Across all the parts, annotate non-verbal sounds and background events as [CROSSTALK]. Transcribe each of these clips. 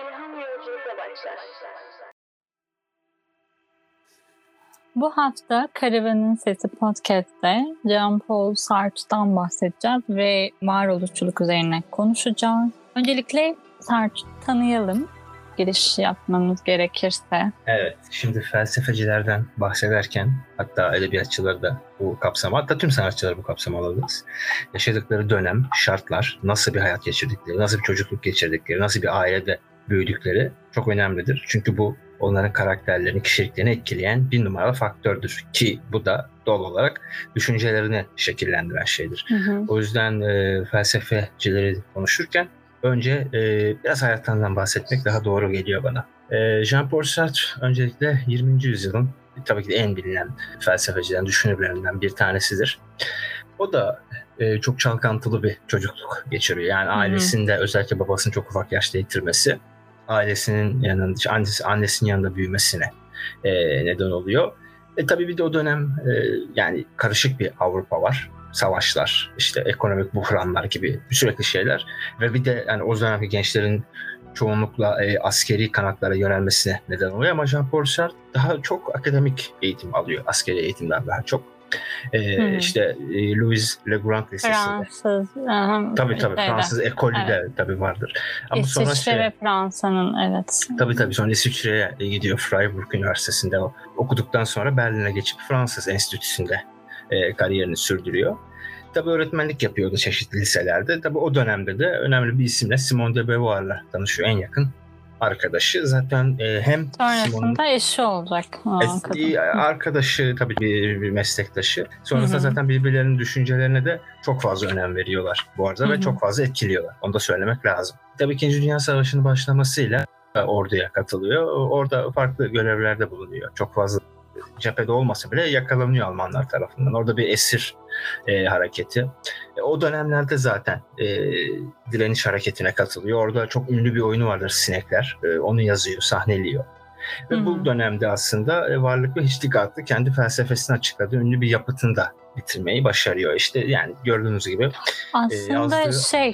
ilham yolculuğuna başlar. Bu hafta Karavanın Sesi Podcast'te Jean-Paul Sartre'dan bahsedeceğiz ve varoluşçuluk üzerine konuşacağız. Öncelikle Sartre'ı tanıyalım giriş yapmamız gerekirse. Evet, şimdi felsefecilerden bahsederken hatta edebiyatçıları da bu kapsama, hatta tüm sanatçıları bu kapsama alabiliriz. Yaşadıkları dönem, şartlar, nasıl bir hayat geçirdikleri, nasıl bir çocukluk geçirdikleri, nasıl bir ailede büyüdükleri çok önemlidir. Çünkü bu onların karakterlerini, kişiliklerini etkileyen bir numaralı faktördür. Ki bu da doğal olarak düşüncelerini şekillendiren şeydir. Hı hı. O yüzden e, felsefecileri konuşurken önce e, biraz hayatlarından bahsetmek daha doğru geliyor bana. E, Jean-Paul Sartre öncelikle 20. yüzyılın tabii ki de en bilinen felsefeciden, düşünürlerinden bir tanesidir. O da e, çok çalkantılı bir çocukluk geçiriyor. Yani ailesinde özellikle babasının çok ufak yaşta yitirmesi ailesinin yanında, annesi, annesinin yanında büyümesine e, neden oluyor. E tabii bir de o dönem e, yani karışık bir Avrupa var. Savaşlar, işte ekonomik buhranlar gibi sürekli şeyler. Ve bir de yani o dönemki gençlerin çoğunlukla e, askeri kanatlara yönelmesine neden oluyor. Ama Jean-Paul Sartre daha çok akademik eğitim alıyor. Askeri eğitimden daha çok. Ee, hmm. işte e, Louis Le Grand Lisesi'nde. Fransız. Aha, tabii tabii şeyde. Fransız ekolü evet. de tabii vardır. Ama İsviçre sonra şey, ve Fransa'nın evet. Tabii tabii sonra İsviçre'ye gidiyor Freiburg Üniversitesi'nde okuduktan sonra Berlin'e geçip Fransız Enstitüsü'nde e, kariyerini sürdürüyor. Tabii öğretmenlik yapıyordu çeşitli liselerde. Tabii o dönemde de önemli bir isimle Simone de Beauvoir'la tanışıyor en yakın arkadaşı. Zaten e, hem Sonrasında eşi olacak. Es, arkadaşı tabii bir, bir meslektaşı. Sonrasında Hı-hı. zaten birbirlerinin düşüncelerine de çok fazla önem veriyorlar bu arada Hı-hı. ve çok fazla etkiliyorlar. Onu da söylemek lazım. Tabii İkinci Dünya Savaşı'nın başlamasıyla orduya katılıyor. Orada farklı görevlerde bulunuyor. Çok fazla cephede olmasa bile yakalanıyor Almanlar tarafından. Orada bir esir e, hareketi. E, o dönemlerde zaten e, direniş hareketine katılıyor. Orada çok ünlü bir oyunu vardır Sinekler. E, onu yazıyor, sahneliyor. Ve hmm. bu dönemde aslında e, varlık ve hiçlik adlı kendi felsefesini açıkladığı ünlü bir yapıtını da bitirmeyi başarıyor. İşte yani gördüğünüz gibi e, aslında e, yazdığı... şey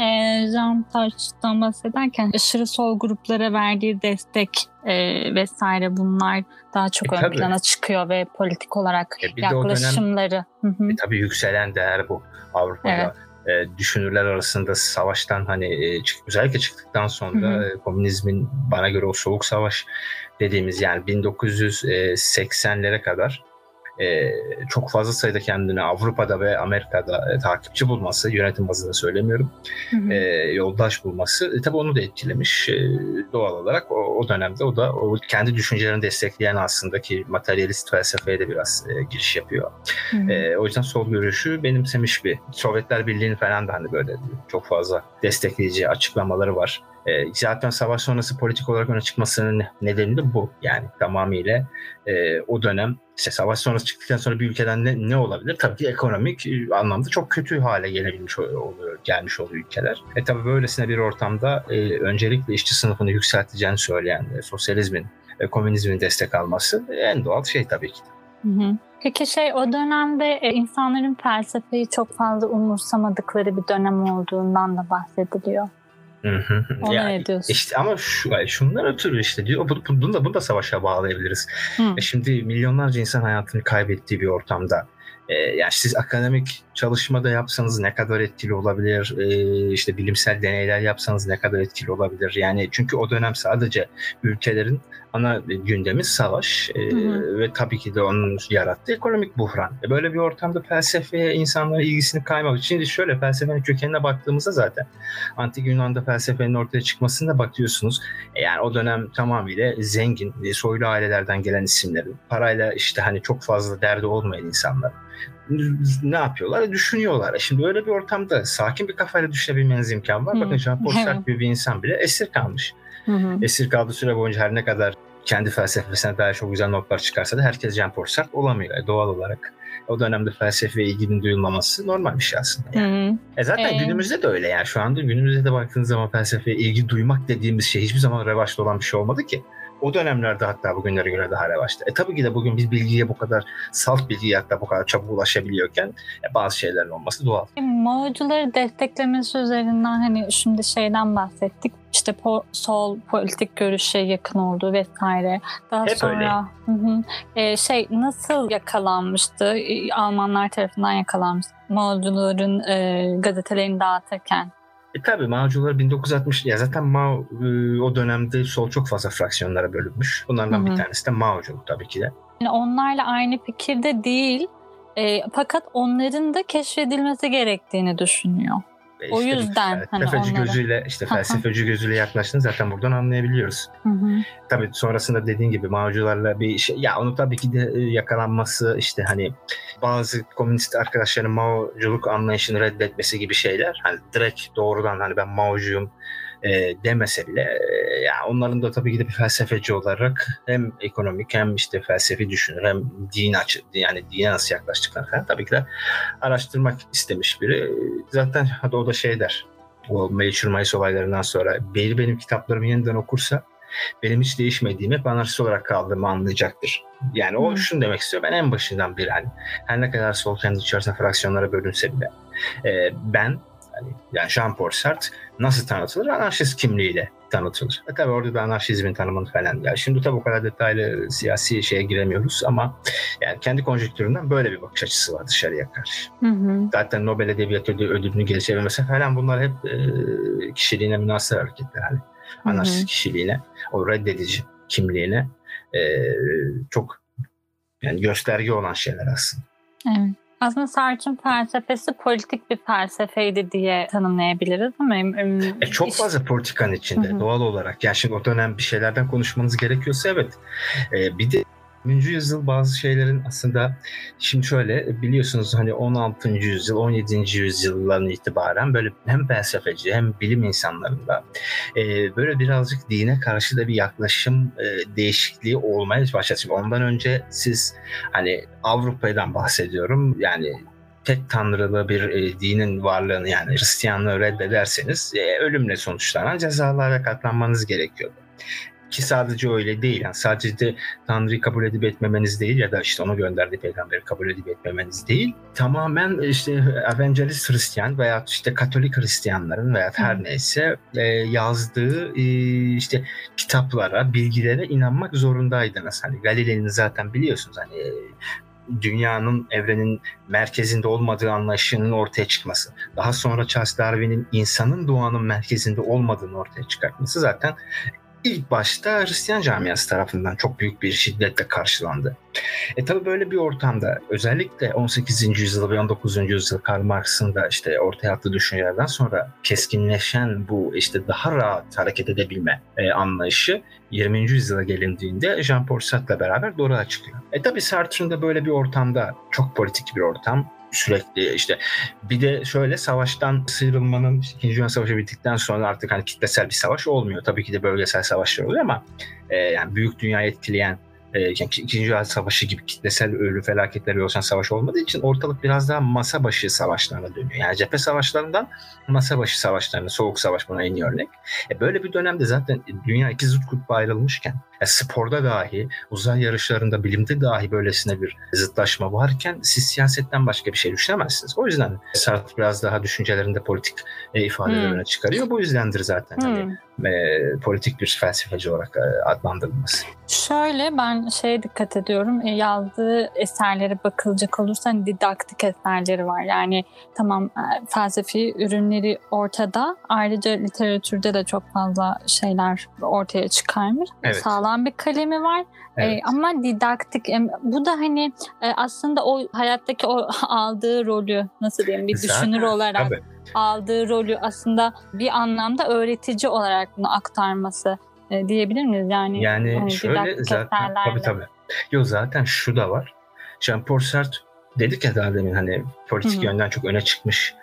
e, Jean Tarç'tan bahsederken aşırı sol gruplara verdiği destek e, vesaire bunlar daha çok e, ön tabii. plana çıkıyor ve politik olarak e, yaklaşımları. Dönem, e, tabii yükselen değer bu Avrupa'da. Evet e, düşünürler arasında savaştan hani e, çık, özellikle çıktıktan sonra hı hı. E, komünizmin bana göre o soğuk savaş dediğimiz yani 1980'lere kadar e, çok fazla sayıda kendini Avrupa'da ve Amerika'da e, takipçi bulması, yönetim bazında söylemiyorum, hı hı. E, yoldaş bulması e, tabii onu da etkilemiş e, doğal olarak. O, o dönemde o da o kendi düşüncelerini destekleyen aslında ki materyalist felsefeye de biraz e, giriş yapıyor. Hı hı. E, o yüzden sol görüşü benimsemiş bir. Sovyetler Birliği'ni falan da hani böyle çok fazla destekleyici açıklamaları var. E, zaten savaş sonrası politik olarak öne çıkmasının nedeni de bu. Yani tamamıyla e, o dönem işte savaş sonrası çıktıktan sonra bir ülkeden ne, ne olabilir? Tabii ki ekonomik e, anlamda çok kötü hale gelebilmiş oluyor, gelmiş oluyor ülkeler. E tabii böylesine bir ortamda e, öncelikle işçi sınıfını yükselteceğini söyleyen e, sosyalizmin, e, komünizmin destek alması en doğal şey tabii ki. Peki şey o dönemde e, insanların felsefeyi çok fazla umursamadıkları bir dönem olduğundan da bahsediliyor. Hı hı. Ona yani, ne diyorsun? İşte ama şu, şunlar ötürü işte diyor. Bunu da, bunu da savaşa bağlayabiliriz. Hı. E şimdi milyonlarca insan hayatını kaybettiği bir ortamda e, yani siz akademik çalışmada yapsanız ne kadar etkili olabilir? E, işte bilimsel deneyler yapsanız ne kadar etkili olabilir? Yani çünkü o dönem sadece ülkelerin ana gündemi savaş e, ve tabii ki de onun yarattığı ekonomik buhran. E, böyle bir ortamda felsefeye insanların ilgisini kaymak. Şimdi şöyle felsefenin kökenine baktığımızda zaten antik Yunan'da felsefenin ortaya çıkmasında bakıyorsunuz. E, yani o dönem tamamıyla zengin, e, soylu ailelerden gelen isimlerin parayla işte hani çok fazla derdi olmayan insanlar ne yapıyorlar? Düşünüyorlar. E, şimdi öyle bir ortamda sakin bir kafayla düşünebilmeniz imkan var. Bakın Jean-Paul Sartre gibi bir insan bile esir kalmış. Hı hı. Esir kaldığı süre boyunca her ne kadar kendi felsefesine dair çok güzel notlar çıkarsa da herkes Jean Paul Sartre olamıyor e, doğal olarak. O dönemde felsefeye ilginin duyulmaması normal bir şey aslında. Yani. Hı-hı. E zaten ee... günümüzde de öyle yani. Şu anda günümüzde de baktığınız zaman felsefeye ilgi duymak dediğimiz şey hiçbir zaman revaçta olan bir şey olmadı ki. O dönemlerde hatta bugünlere göre daha revaçta. E tabii ki de bugün biz bilgiye bu kadar salt bilgiye hatta bu kadar çabuk ulaşabiliyorken e, bazı şeylerin olması doğal. Mao'cuları desteklemesi üzerinden hani şimdi şeyden bahsettik. İşte po- sol politik görüşe yakın olduğu vesaire. Daha Hep sonra hı hı, e, şey nasıl yakalanmıştı? E, Almanlar tarafından yakalanmıştı. Mao'cuların e, gazetelerini dağıtırken. E tabi Mao'cular 1960 ya zaten Mao e, o dönemde sol çok fazla fraksiyonlara bölünmüş. Bunlardan Hı hı. bir tanesi de Mao'culuk tabii ki de. Yani onlarla aynı fikirde değil. E, fakat onların da keşfedilmesi gerektiğini düşünüyor. E O işte bir yüzden hani onlara- gözüyle işte felsefeci gözüyle yaklaştığını zaten buradan anlayabiliyoruz. Hı hı. Tabii sonrasında dediğin gibi Mao'cularla bir şey ya onu tabii ki de e, yakalanması işte hani bazı komünist arkadaşların Mao'culuk anlayışını reddetmesi gibi şeyler hani direkt doğrudan hani ben Mao'cuyum e, demese bile e, ya onların da tabii ki de bir felsefeci olarak hem ekonomik hem işte felsefi düşünür hem din açı yani dine nasıl yaklaştıklarını falan tabii ki de araştırmak istemiş biri. Zaten hadi o da şey der o meşhur Mayıs olaylarından sonra biri benim kitaplarımı yeniden okursa benim hiç değişmediğimi hep anarşist olarak kaldığımı anlayacaktır. Yani o Hmm. şunu demek istiyor. Ben en başından beri hani her ne kadar sol kendi içerisinde fraksiyonlara bölünse bile e, ben hani, yani Jean-Paul Sartre nasıl tanıtılır? Anarşist kimliğiyle tanıtılır. E tabi orada da anarşizmin tanımını falan. Yani şimdi tabi o kadar detaylı siyasi şeye giremiyoruz ama yani kendi konjonktüründen böyle bir bakış açısı var dışarıya karşı. Hı hı. Zaten Nobel Edebiyat Ödülü, ödülünü geri çevirmesi falan bunlar hep e, kişiliğine münasır hareketler. Hani Hı hı. anarşist kişiliğine, o reddedici kimliğine e, çok yani gösterge olan şeyler aslında. Evet. Aslında Sartre'ın felsefesi politik bir felsefeydi diye tanımlayabiliriz ama E çok fazla politikanın içinde Hı hı. doğal olarak. Yani şimdi o dönem bir şeylerden konuşmanız gerekiyorsa evet. E, bir de 20. yüzyıl bazı şeylerin aslında şimdi şöyle biliyorsunuz hani 16. yüzyıl 17. yüzyıldan itibaren böyle hem felsefeci hem bilim insanlarında e, böyle birazcık dine karşı da bir yaklaşım e, değişikliği olmaya başladı. Şimdi ondan önce siz hani Avrupa'dan bahsediyorum yani tek tanrılı bir e, dinin varlığını yani Hristiyanlığı reddederseniz e, ölümle sonuçlanan cezalara katlanmanız gerekiyordu. Ki sadece öyle değil. Yani sadece de Tanrı'yı kabul edip etmemeniz değil ya da işte onu gönderdiği peygamberi kabul edip etmemeniz değil. Tamamen işte evangelist Hristiyan veya işte Katolik Hristiyanların veya her neyse e, yazdığı e, işte kitaplara, bilgilere inanmak zorundaydınız. Hani Galile'nin zaten biliyorsunuz hani e, dünyanın evrenin merkezinde olmadığı anlayışının ortaya çıkması. Daha sonra Charles Darwin'in insanın doğanın merkezinde olmadığını ortaya çıkartması zaten ilk başta Hristiyan camiası tarafından çok büyük bir şiddetle karşılandı. E tabi böyle bir ortamda özellikle 18. yüzyıl ve 19. yüzyıl Karl Marx'ın da işte ortaya attığı düşüncelerden sonra keskinleşen bu işte daha rahat hareket edebilme e, anlayışı 20. yüzyıla gelindiğinde Jean-Paul Sartre'la beraber doğruğa çıkıyor. E tabi Sartre'ın da böyle bir ortamda çok politik bir ortam sürekli işte bir de şöyle savaştan sıyrılmanın işte İkinci Dünya Savaşı bittikten sonra artık hani kitlesel bir savaş olmuyor. Tabii ki de bölgesel savaşlar oluyor ama e, yani büyük dünyayı etkileyen e, yani İkinci Dünya Savaşı gibi kitlesel ölü felaketleri oluşan savaş olmadığı için ortalık biraz daha masa başı savaşlarına dönüyor. Yani cephe savaşlarından masa başı savaşlarına, soğuk savaş buna en iyi örnek. E, böyle bir dönemde zaten dünya iki zıt kutba ayrılmışken e, sporda dahi, uzay yarışlarında, bilimde dahi böylesine bir zıtlaşma varken siz siyasetten başka bir şey düşünemezsiniz. O yüzden Sartre biraz daha düşüncelerinde politik e, ifadeler Hmm. öne çıkarıyor. Bu yüzdendir zaten hani Hmm. E, politik bir felsefeci olarak e, adlandırılması. Şöyle ben şeye dikkat ediyorum. E, yazdığı eserlere bakılacak olursa hani didaktik eserleri var. Yani tamam e, felsefi ürünleri ortada. Ayrıca literatürde de çok fazla şeyler ortaya çıkarmış. Evet. Sağlam bir kalemi var. E, Evet. ama didaktik e, bu da hani e, aslında o hayattaki o [LAUGHS] aldığı rolü nasıl diyeyim bir Zaten, düşünür olarak Tabii. Aldığı rolü aslında bir anlamda öğretici olarak bunu aktarması e, diyebilir miyiz? Yani, Yani hani şöyle zaten tabii tabii. Yo zaten şu da var. Jean-Paul Sartre dedik ya daha demin hani politik Hı hı. yönden çok öne çıkmış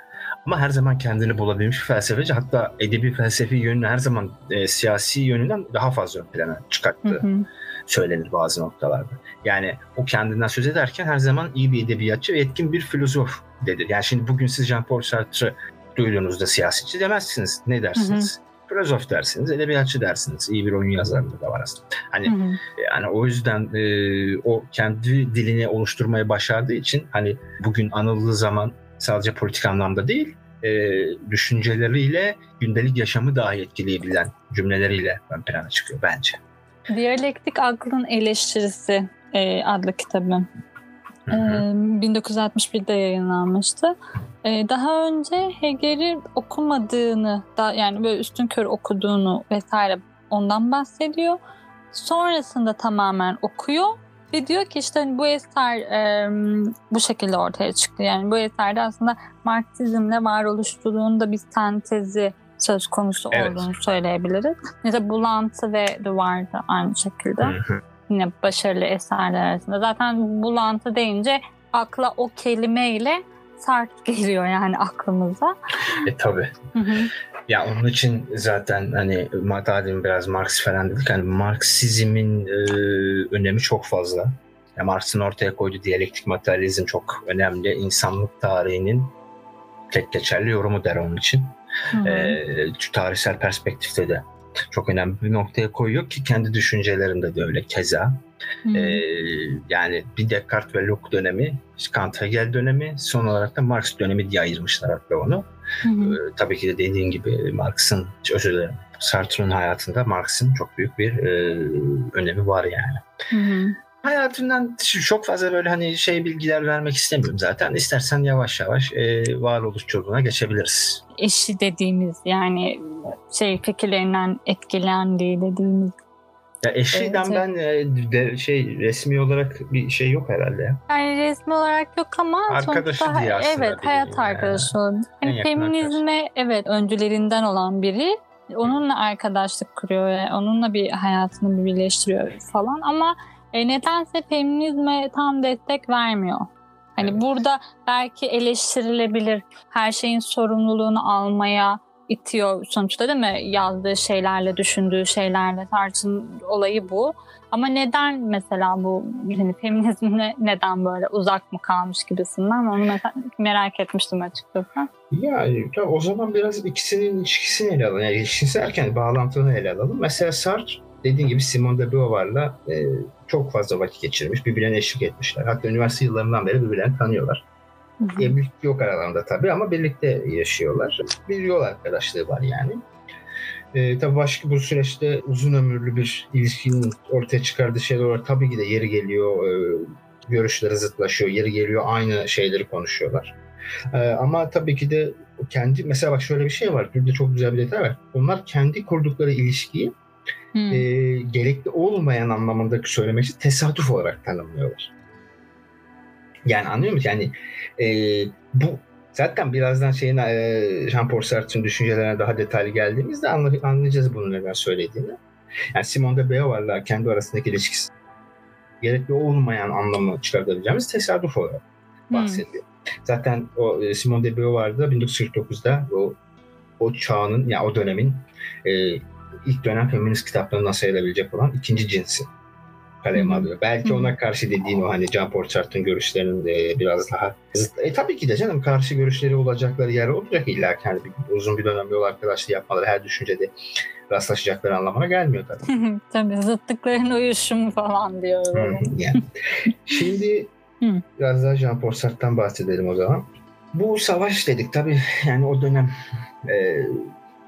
ama her zaman kendini bulabilmiş bir felsefeci. Hatta edebi felsefi yönünü her zaman e, siyasi yönünden daha fazla ön plana Hı çıkarttığı hı. söylenir bazı noktalarda. Yani o kendinden söz ederken her zaman iyi bir edebiyatçı ve etkin bir filozof dedir. Yani şimdi bugün siz Jean-Paul Sartre duyduğunuzda siyasetçi demezsiniz. Ne dersiniz? filozof dersiniz, edebiyatçı dersiniz. İyi bir oyun yazarlığı da var aslında. Hani hı hı. yani o yüzden e, o kendi dilini oluşturmayı başardığı için hani bugün anıldığı zaman sadece politik anlamda değil, e, düşünceleriyle gündelik yaşamı dahi etkileyebilen cümleleriyle ön plana çıkıyor bence. Diyalektik Aklın Eleştirisi e, adlı kitabı. E, 1961'de yayınlanmıştı. E, daha önce Hegel'i okumadığını, da, yani böyle üstün kör okuduğunu vesaire ondan bahsediyor. Sonrasında tamamen okuyor ve diyor ki işte hani bu eser e, bu şekilde ortaya çıktı. Yani bu eserde aslında Marksizmle varoluşçuluğun da bir sentezi söz konusu evet. olduğunu söyleyebiliriz. Mesela Bulantı ve Duvar da aynı şekilde. Yine başarılı eserler arasında. Zaten Bulantı deyince akla o kelimeyle Sartre geliyor yani aklımıza. E tabi. Ya onun için zaten hani madem biraz Marx falan dedik hani Marksizmin e, önemi çok fazla. Ya Marx'ın ortaya koyduğu diyalektik materyalizm çok önemli. İnsanlık tarihinin tek geçerli yorumu der onun için. Hı E, tarihsel perspektifte de çok önemli bir noktaya koyuyor ki kendi düşüncelerinde de öyle keza. Hmm. Ee, yani bir Descartes ve Locke dönemi, Kant Hegel dönemi, son olarak da Marx dönemi diye ayırmışlar hatta onu. Hmm. Ee, tabii ki de dediğin gibi Marx'ın, özür dilerim, Sartre'ın hayatında Marx'ın çok büyük bir e, önemi var yani. Hmm. Hayatından çok fazla böyle hani şey bilgiler vermek istemiyorum zaten. İstersen yavaş yavaş e, varoluşçuluğuna geçebiliriz. Eşi dediğimiz yani şey fikirlerinden etkilendiği dediğimiz ya eşiden evet, ben e, de, şey resmi olarak bir şey yok herhalde ya. Yani resmi olarak yok ama arkadaşı sonuçta diye evet hayat arkadaşı oldu. Yani feminizme arkadaş. evet öncülerinden olan biri onunla arkadaşlık kuruyor ve onunla bir hayatını bir birleştiriyor falan ama e, nedense feminizme tam destek vermiyor. Hani evet. burada belki eleştirilebilir her şeyin sorumluluğunu almaya itiyor sonuçta değil mi? Yazdığı şeylerle, düşündüğü şeylerle tartışın olayı bu. Ama neden mesela bu hani feminizmle neden böyle uzak mı kalmış gibisinden onu mesela merak etmiştim açıkçası. Ya o zaman biraz ikisinin ilişkisini ele alalım. Yani ilişkisi erken bağlantını ele alalım. Mesela Sartre dediğin gibi Simone de Beauvoir'la e, çok fazla vakit geçirmiş. Birbirlerine eşlik etmişler. Hatta üniversite yıllarından beri birbirlerini tanıyorlar. Evlilik yok aralarında tabii ama birlikte yaşıyorlar. Bir yol arkadaşlığı var yani. E, tabii başka bu süreçte uzun ömürlü bir ilişkinin ortaya çıkardığı şeyler olarak tabii ki de yeri geliyor, e, görüşleri zıtlaşıyor, yeri geliyor aynı şeyleri konuşuyorlar. E, ama tabii ki de kendi, mesela bak şöyle bir şey var, burada çok güzel bir detay var. Onlar kendi kurdukları ilişkiyi hmm. e, gerekli olmayan anlamında söylemesi tesadüf olarak tanımlıyorlar. Yani anlıyor musun? Yani e, bu zaten birazdan şeyin e, Jean-Paul Sartre'ın düşüncelerine daha detaylı geldiğimizde anlayacağız bunu neden söylediğini. Yani Simone de Beauvoir'la kendi arasındaki ilişkisi gerekli olmayan anlamı çıkartabileceğimiz tesadüf olarak bahsediyor. Hmm. Zaten o e, Simone de Beauvoir'da 1949'da o o çağının ya yani o dönemin e, ilk dönem feminist kitaplarından sayılabilecek olan ikinci cinsi kaleme alıyor. Belki ona karşı dediğin o hani Can Porchart'ın görüşlerinin de biraz daha zıt. E tabii ki de canım karşı görüşleri olacakları yer olacak illa kendi bir, uzun bir dönem yol arkadaşlığı yapmaları her düşüncede rastlaşacakları anlamına gelmiyor tabii. tabii zıtlıkların uyuşumu falan diyoruz. yani. Şimdi biraz daha Jean Paul Sartre'dan bahsedelim o zaman. Bu savaş dedik tabii yani o dönem e,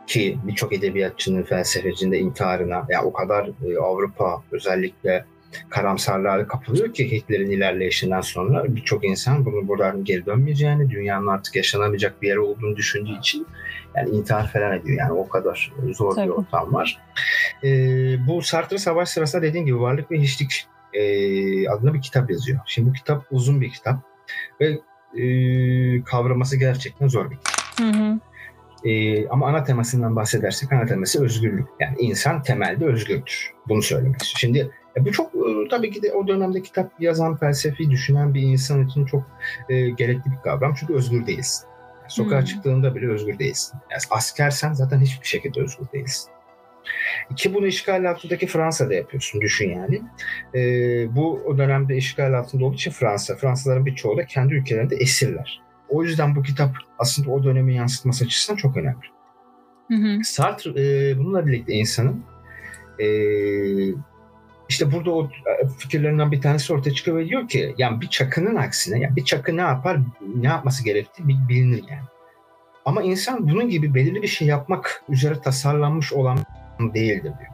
ki birçok edebiyatçının felsefecinde intiharına ya o kadar e, Avrupa özellikle karamsarlığa kapılıyor ki Hitler'in ilerleyişinden sonra birçok insan bunu buradan geri dönmeyeceğini, dünyanın artık yaşanamayacak bir yer olduğunu düşündüğü için yani intihar falan ediyor. Yani o kadar zor Tabii. bir ortam var. E, bu Sartre savaş sırasında dediğim gibi Varlık ve Hiçlik e, adında bir kitap yazıyor. Şimdi bu kitap uzun bir kitap ve e, kavraması gerçekten zor bir kitap. Hı hı. E, ama ana temasından bahsedersek ana teması özgürlük. Yani insan temelde özgürdür. Bunu söylemek istiyorum. Şimdi e, bu çok e, tabii ki de o dönemde kitap yazan, felsefi düşünen bir insan için çok e, gerekli bir kavram. Çünkü özgür değilsin. Yani sokağa hmm. çıktığında bile özgür değilsin. Yani askersen zaten hiçbir şekilde özgür değilsin. Ki bunu işgal altındaki Fransa'da yapıyorsun düşün yani. E, bu o dönemde işgal altında olduğu için Fransa, Fransızların birçoğu da kendi ülkelerinde esirler. O yüzden bu kitap aslında o dönemi yansıtması açısından çok önemli. Hı hı. Sartre e, bununla birlikte insanın e, işte burada o fikirlerinden bir tanesi ortaya çıkıyor ve diyor ki yani bir çakının aksine yani bir çakı ne yapar ne yapması gerektiği bilinir yani. Ama insan bunun gibi belirli bir şey yapmak üzere tasarlanmış olan değildir diyor.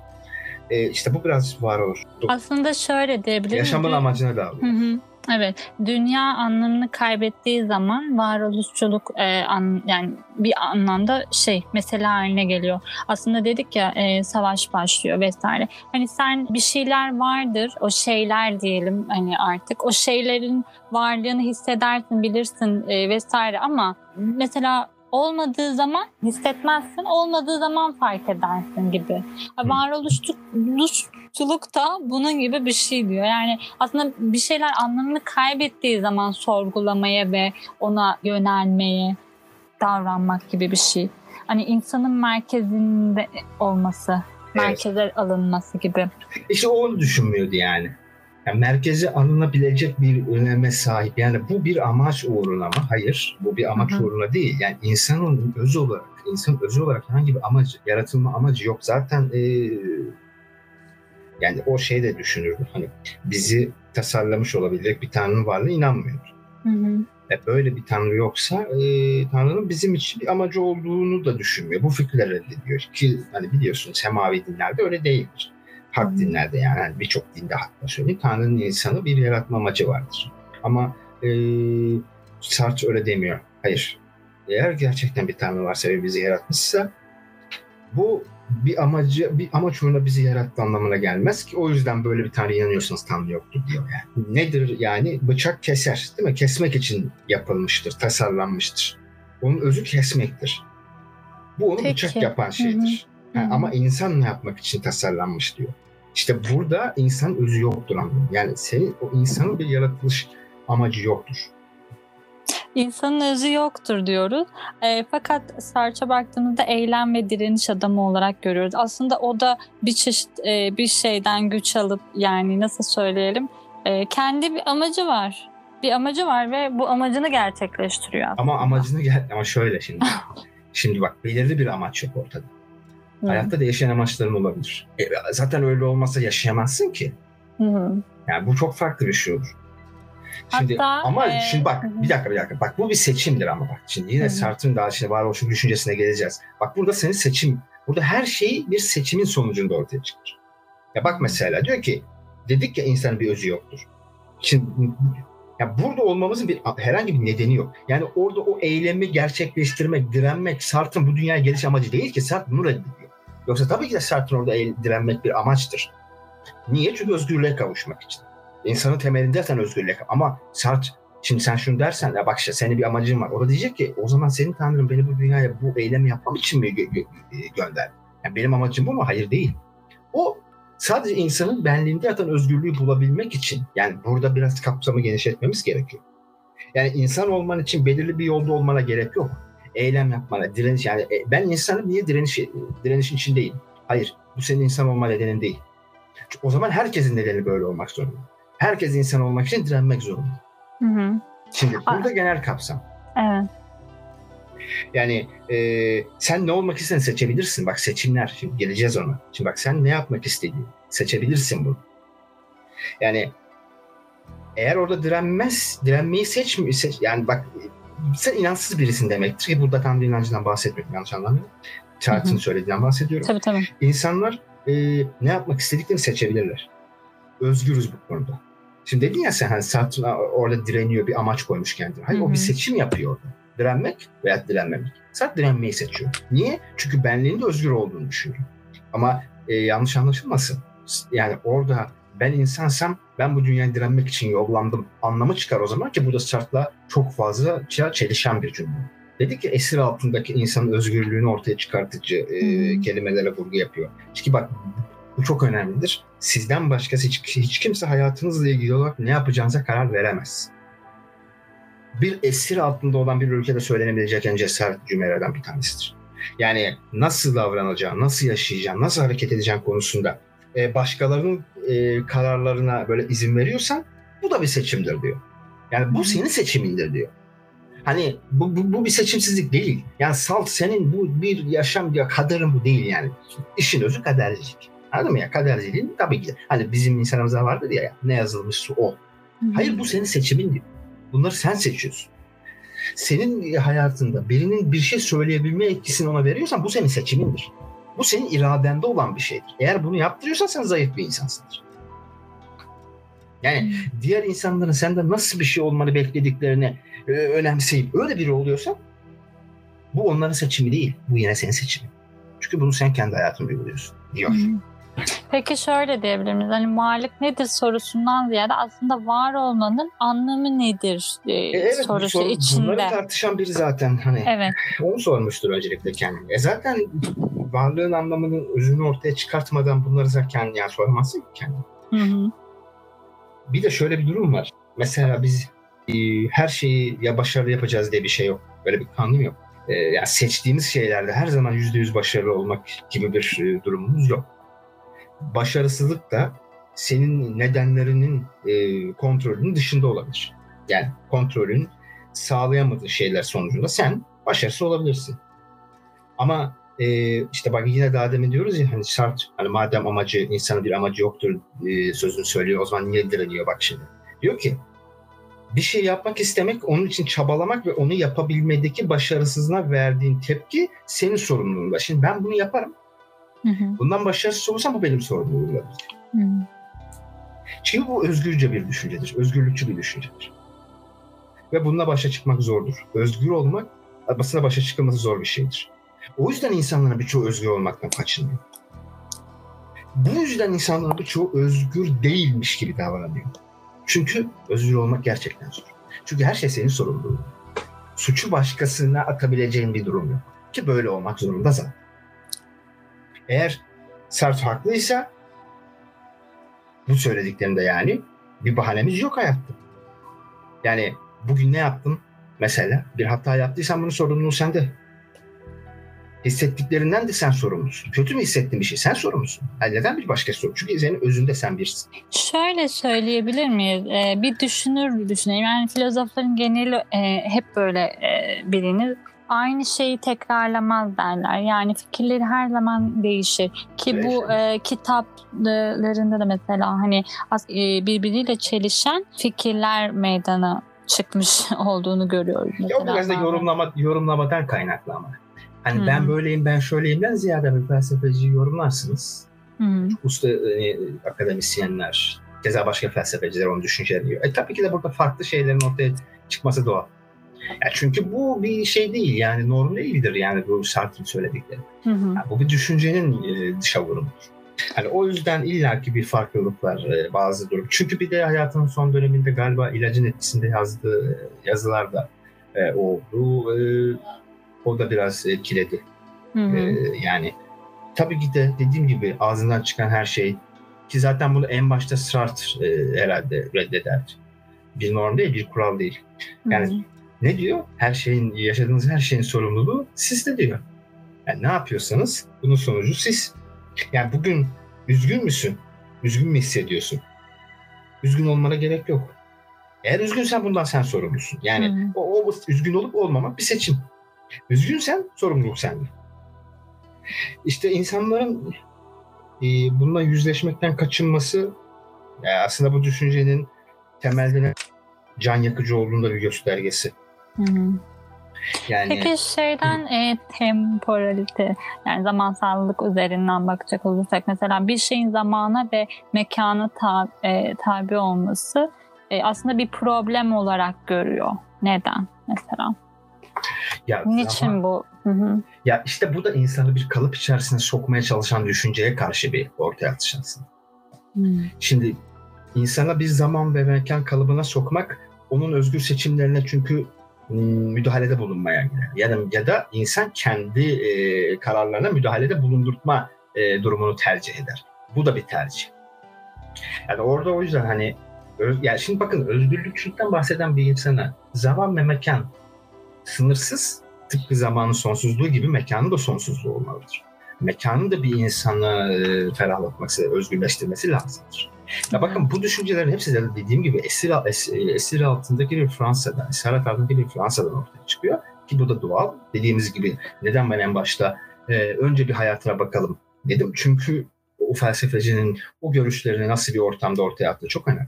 E, işte bu biraz var olur. Aslında şöyle diyebilirim. Yaşamın amacına da Hı hı. Evet, dünya anlamını kaybettiği zaman varoluşçuluk e, an, yani bir anlamda şey mesela haline geliyor. Aslında dedik ya e, savaş başlıyor vesaire. Hani sen bir şeyler vardır, o şeyler diyelim hani artık o şeylerin varlığını hissedersin, bilirsin e, vesaire ama mesela olmadığı zaman hissetmezsin, olmadığı zaman fark edersin gibi. Varoluşçuluk da bunun gibi bir şey diyor. Yani aslında bir şeyler anlamını kaybettiği zaman sorgulamaya ve ona yönelmeye davranmak gibi bir şey. Hani insanın merkezinde olması, merkeze evet. alınması gibi. İşte onu düşünmüyordu yani yani merkeze alınabilecek bir öneme sahip. Yani bu bir amaç uğruna mı? Hayır. Bu bir amaç Hı-hı. uğruna değil. Yani insanın özü olarak, insan özü olarak herhangi bir amacı, yaratılma amacı yok. Zaten e, yani o şey de düşünürdü. Hani bizi tasarlamış olabilecek bir tanrının varlığı inanmıyordu. Hı E böyle bir tanrı yoksa e, tanrının bizim için bir amacı olduğunu da düşünmüyor. Bu fikirler reddediyor. Ki hani biliyorsunuz semavi dinlerde öyle değildir hak dinlerde yani, yani birçok dinde hatta söyleyeyim Tanrı'nın insanı bir yaratma amacı vardır. Ama e, Sartre öyle demiyor. Hayır. Eğer gerçekten bir Tanrı varsa ve bizi yaratmışsa bu bir amacı, bir amaç uğruna bizi yarattı anlamına gelmez ki. O yüzden böyle bir Tanrı inanıyorsanız Tanrı yoktur diyor yani. Nedir yani? Bıçak keser değil mi? Kesmek için yapılmıştır, tasarlanmıştır. Onun özü kesmektir. Bu onu Peki. bıçak yapan şeydir. Hı hı. ama insan ne yapmak için tasarlanmış diyor. İşte burada insan özü yoktur anlamı. Yani senin o insanın bir yaratılış amacı yoktur. İnsanın özü yoktur diyoruz. E, fakat Sarç'a baktığımızda eylem ve direniş adamı olarak görüyoruz. Aslında o da bir çeşit e, bir şeyden güç alıp yani nasıl söyleyelim e, kendi bir amacı var. Bir amacı var ve bu amacını gerçekleştiriyor. Aslında. Ama amacını gel ama şöyle şimdi. [LAUGHS] şimdi bak belirli bir amaç yok ortada. Hı. Hayatta değişen amaçların olabilir. E, zaten öyle olmasa yaşayamazsın ki. Hı. Yani bu çok farklı bir şey olur. Şimdi Hatta, ama e, şimdi bak bir dakika bir dakika. Bak bu bir seçimdir ama bak. Şimdi yine Sartre'ın daha şimdi varoluşun düşüncesine geleceğiz. Bak burada senin seçim. Burada her şey bir seçimin sonucunda ortaya çıkar. Ya bak mesela diyor ki dedik ya insanın bir özü yoktur. Şimdi ya burada olmamızın bir herhangi bir nedeni yok. Yani orada o eylemi gerçekleştirmek, direnmek Sartre'ın bu dünyaya geliş amacı değil ki Sartre bunu reddediyor. Yoksa tabii ki de Sartre orada direnmek bir amaçtır. Niye? Çünkü özgürlüğe kavuşmak için. İnsanın temelinde sen özgürlüğe Ama Sartre şimdi sen şunu dersen ya bak işte senin bir amacın var. O da diyecek ki o zaman senin Tanrım beni bu dünyaya bu eylemi yapmam için mi gö- gö- e, gönder? Yani benim amacım bu mu? Hayır değil. O sadece insanın benliğinde yatan özgürlüğü bulabilmek için yani burada biraz kapsamı genişletmemiz gerekiyor. Yani insan olman için belirli bir yolda olmana gerek yok eylem yapmana, direniş yani e, ben insanım niye direniş direnişin içindeyim? Hayır, bu senin insan olma nedenin değil. O zaman herkesin nedeni böyle olmak zorunda. Herkes insan olmak için direnmek zorunda. Hı hı. Şimdi burada Aa, genel kapsam. Evet. Yani e, sen ne olmak istediğini seçebilirsin. Bak seçimler. Şimdi geleceğiz ona. Şimdi bak sen ne yapmak istediğini seçebilirsin bunu. Yani eğer orada direnmez, direnmeyi seçmiyor. Seç, yani bak sen inançsız birisin demektir ki burada Tanrı inancından bahsetmiyorum yanlış anlamayın. Chart'ın söylediğinden bahsediyorum. Tabii tabii. İnsanlar e, ne yapmak istediklerini seçebilirler. Özgürüz bu konuda. Şimdi dedin ya sen hani Sartre orada direniyor bir amaç koymuş kendine. Hayır Hı-hı. o bir seçim yapıyor orada. Direnmek veya direnmemek. Sartre direnmeyi seçiyor. Niye? Çünkü benliğinde özgür olduğunu düşünüyor. Ama e, yanlış anlaşılmasın. Yani orada ben insansam ben bu dünyaya direnmek için yollandım anlamı çıkar o zaman ki bu da Sartre'la çok fazla çelişen bir cümle. Dedik ki esir altındaki insanın özgürlüğünü ortaya çıkartıcı e, kelimelere vurgu yapıyor. Çünkü bak bu çok önemlidir. Sizden başkası hiç, hiç kimse hayatınızla ilgili olarak ne yapacağınıza karar veremez. Bir esir altında olan bir ülkede söylenebilecek en cesaret cümlelerden bir tanesidir. Yani nasıl davranacağın, nasıl yaşayacağın, nasıl hareket edeceğin konusunda e, başkalarının e, kararlarına böyle izin veriyorsan bu da bir seçimdir diyor. Yani bu senin seçimindir diyor. Hani bu, bu, bu bir seçimsizlik değil. Yani salt senin bu bir yaşam ya kaderin bu değil yani. İşin özü kadercilik. Anladın mı ya? Kaderciliğin tabii ki. Hani bizim insanımızda vardır ya ne yazılmışsa o. Hayır bu senin seçimin değil. Bunları sen seçiyorsun. Senin hayatında birinin bir şey söyleyebilme etkisini ona veriyorsan bu senin seçimindir. Bu senin iradende olan bir şeydir. Eğer bunu yaptırıyorsan sen zayıf bir insansındır. Yani diğer insanların senden nasıl bir şey olmanı beklediklerini e, önemseyip öyle biri oluyorsa bu onların seçimi değil. Bu yine senin seçimin. Çünkü bunu sen kendi hayatında uyguluyorsun diyor. Hmm. Peki şöyle diyebilir miyiz? Hani varlık nedir sorusundan ziyade aslında var olmanın anlamı nedir e, e evet, sorusu soru, içinde. Bunları tartışan biri zaten hani evet. [LAUGHS] onu sormuştur öncelikle kendine. E zaten varlığın anlamının özünü ortaya çıkartmadan bunları zaten yani soramazsın ki kendine. Hı hı. Bir de şöyle bir durum var. Mesela biz e, her şeyi ya başarılı yapacağız diye bir şey yok. Böyle bir kanun yok. E, yani seçtiğimiz şeylerde her zaman yüzde yüz başarılı olmak gibi bir e, durumumuz yok başarısızlık da senin nedenlerinin e, kontrolünün dışında olabilir. Yani kontrolün sağlayamadığı şeyler sonucunda sen başarısız olabilirsin. Ama e, işte bak yine daha demin diyoruz ya hani şart hani madem amacı insanın bir amacı yoktur e, sözünü söylüyor o zaman niye direniyor bak şimdi. Diyor ki bir şey yapmak istemek, onun için çabalamak ve onu yapabilmedeki başarısızlığına verdiğin tepki senin sorumluluğunda. Şimdi ben bunu yaparım. Hı hı. Bundan başarısız olursam bu benim sorumluluğumdur. Çünkü bu özgürce bir düşüncedir. Özgürlükçü bir düşüncedir. Ve bununla başa çıkmak zordur. Özgür olmak aslında başa çıkılması zor bir şeydir. O yüzden insanların birçoğu özgür olmaktan kaçınıyor. Bu yüzden insanların birçoğu özgür değilmiş gibi davranıyor. Çünkü özgür olmak gerçekten zor. Çünkü her şey senin sorumluluğun. Suçu başkasına atabileceğin bir durum yok. Ki böyle olmak zorunda zaten. Eğer Sartre haklıysa bu söylediklerinde yani bir bahanemiz yok hayatta. Yani bugün ne yaptın? Mesela bir hata yaptıysan bunun sorumluluğu sende. Hissettiklerinden de sen sorumlusun. Kötü mü hissettin bir şey? Sen sorumlusun. Yani neden bir başkası sorumlu? Çünkü senin özünde sen birisin. Şöyle söyleyebilir miyiz? Ee, bir düşünür düşüneyim. Yani filozofların geneli e, hep böyle e, bilinir aynı şeyi tekrarlamaz derler. Yani fikirleri her zaman değişir. Ki bu e, kitaplarında da mesela hani e, birbiriyle çelişen fikirler meydana çıkmış [LAUGHS] olduğunu görüyoruz. Mesela. Ya biraz da yorumlama, yorumlamadan kaynaklı ama. Hani hmm. ben böyleyim, ben şöyleyimden ziyade bir felsefeci yorumlarsınız. Hmm. Usta e, akademisyenler, keza başka felsefeciler onu düşünceliyor. E tabii ki de burada farklı şeylerin ortaya çıkması doğal. Ya çünkü bu bir şey değil yani norm değildir yani bu Sartre'ın söyledikleri. Hı hı. Yani bu bir düşüncenin e, dışa vurumudur. Hani o yüzden illaki bir farklılık var e, bazı durum. Çünkü bir de hayatının son döneminde galiba ilacın etkisinde yazdığı yazılar da e, oldu. E, o da biraz etkiledi. Hı hı. E, yani tabii ki de dediğim gibi ağzından çıkan her şey ki zaten bunu en başta Sartre e, herhalde reddederdi. Bir norm değil, bir kural değil. Yani hı hı ne diyor? Her şeyin, yaşadığınız her şeyin sorumluluğu sizde diyor. Yani ne yapıyorsanız bunun sonucu siz. Yani bugün üzgün müsün? Üzgün mü hissediyorsun? Üzgün olmana gerek yok. Eğer üzgünsen bundan sen sorumlusun. Yani hmm. o, o üzgün olup olmamak bir seçim. Üzgünsen sorumluluk sende. İşte insanların e, bununla yüzleşmekten kaçınması yani aslında bu düşüncenin temelde can yakıcı olduğunda bir göstergesi. Yani, Peki şeyden e, temporalite yani zamansallık üzerinden bakacak olursak mesela bir şeyin zamana ve mekana tab, e, tabi olması e, aslında bir problem olarak görüyor. Neden mesela? Ya, Niçin ama, bu? Hı-hı. Ya işte bu da insanı bir kalıp içerisine sokmaya çalışan düşünceye karşı bir ortaya atış aslında. Hmm. Şimdi insana bir zaman ve mekan kalıbına sokmak onun özgür seçimlerine çünkü müdahalede bulunmaya girer. Ya da, ya da insan kendi e, kararlarına müdahalede bulundurtma e, durumunu tercih eder. Bu da bir tercih. Yani orada o yüzden hani yani şimdi bakın özgürlükçülükten bahseden bir insana zaman ve mekan sınırsız tıpkı zamanın sonsuzluğu gibi mekanın da sonsuzluğu olmalıdır. Mekanın da bir insanı e, ferahlatması, özgürleştirmesi lazımdır. Ya bakın bu düşüncelerin hepsi de dediğim gibi esir, esir, esir altındaki bir Fransa'dan, esaret altındaki bir Fransa'dan ortaya çıkıyor. Ki bu da doğal. Dediğimiz gibi neden ben en başta e, önce bir hayatına bakalım dedim. Çünkü o felsefecinin o görüşlerini nasıl bir ortamda ortaya attığı çok önemli.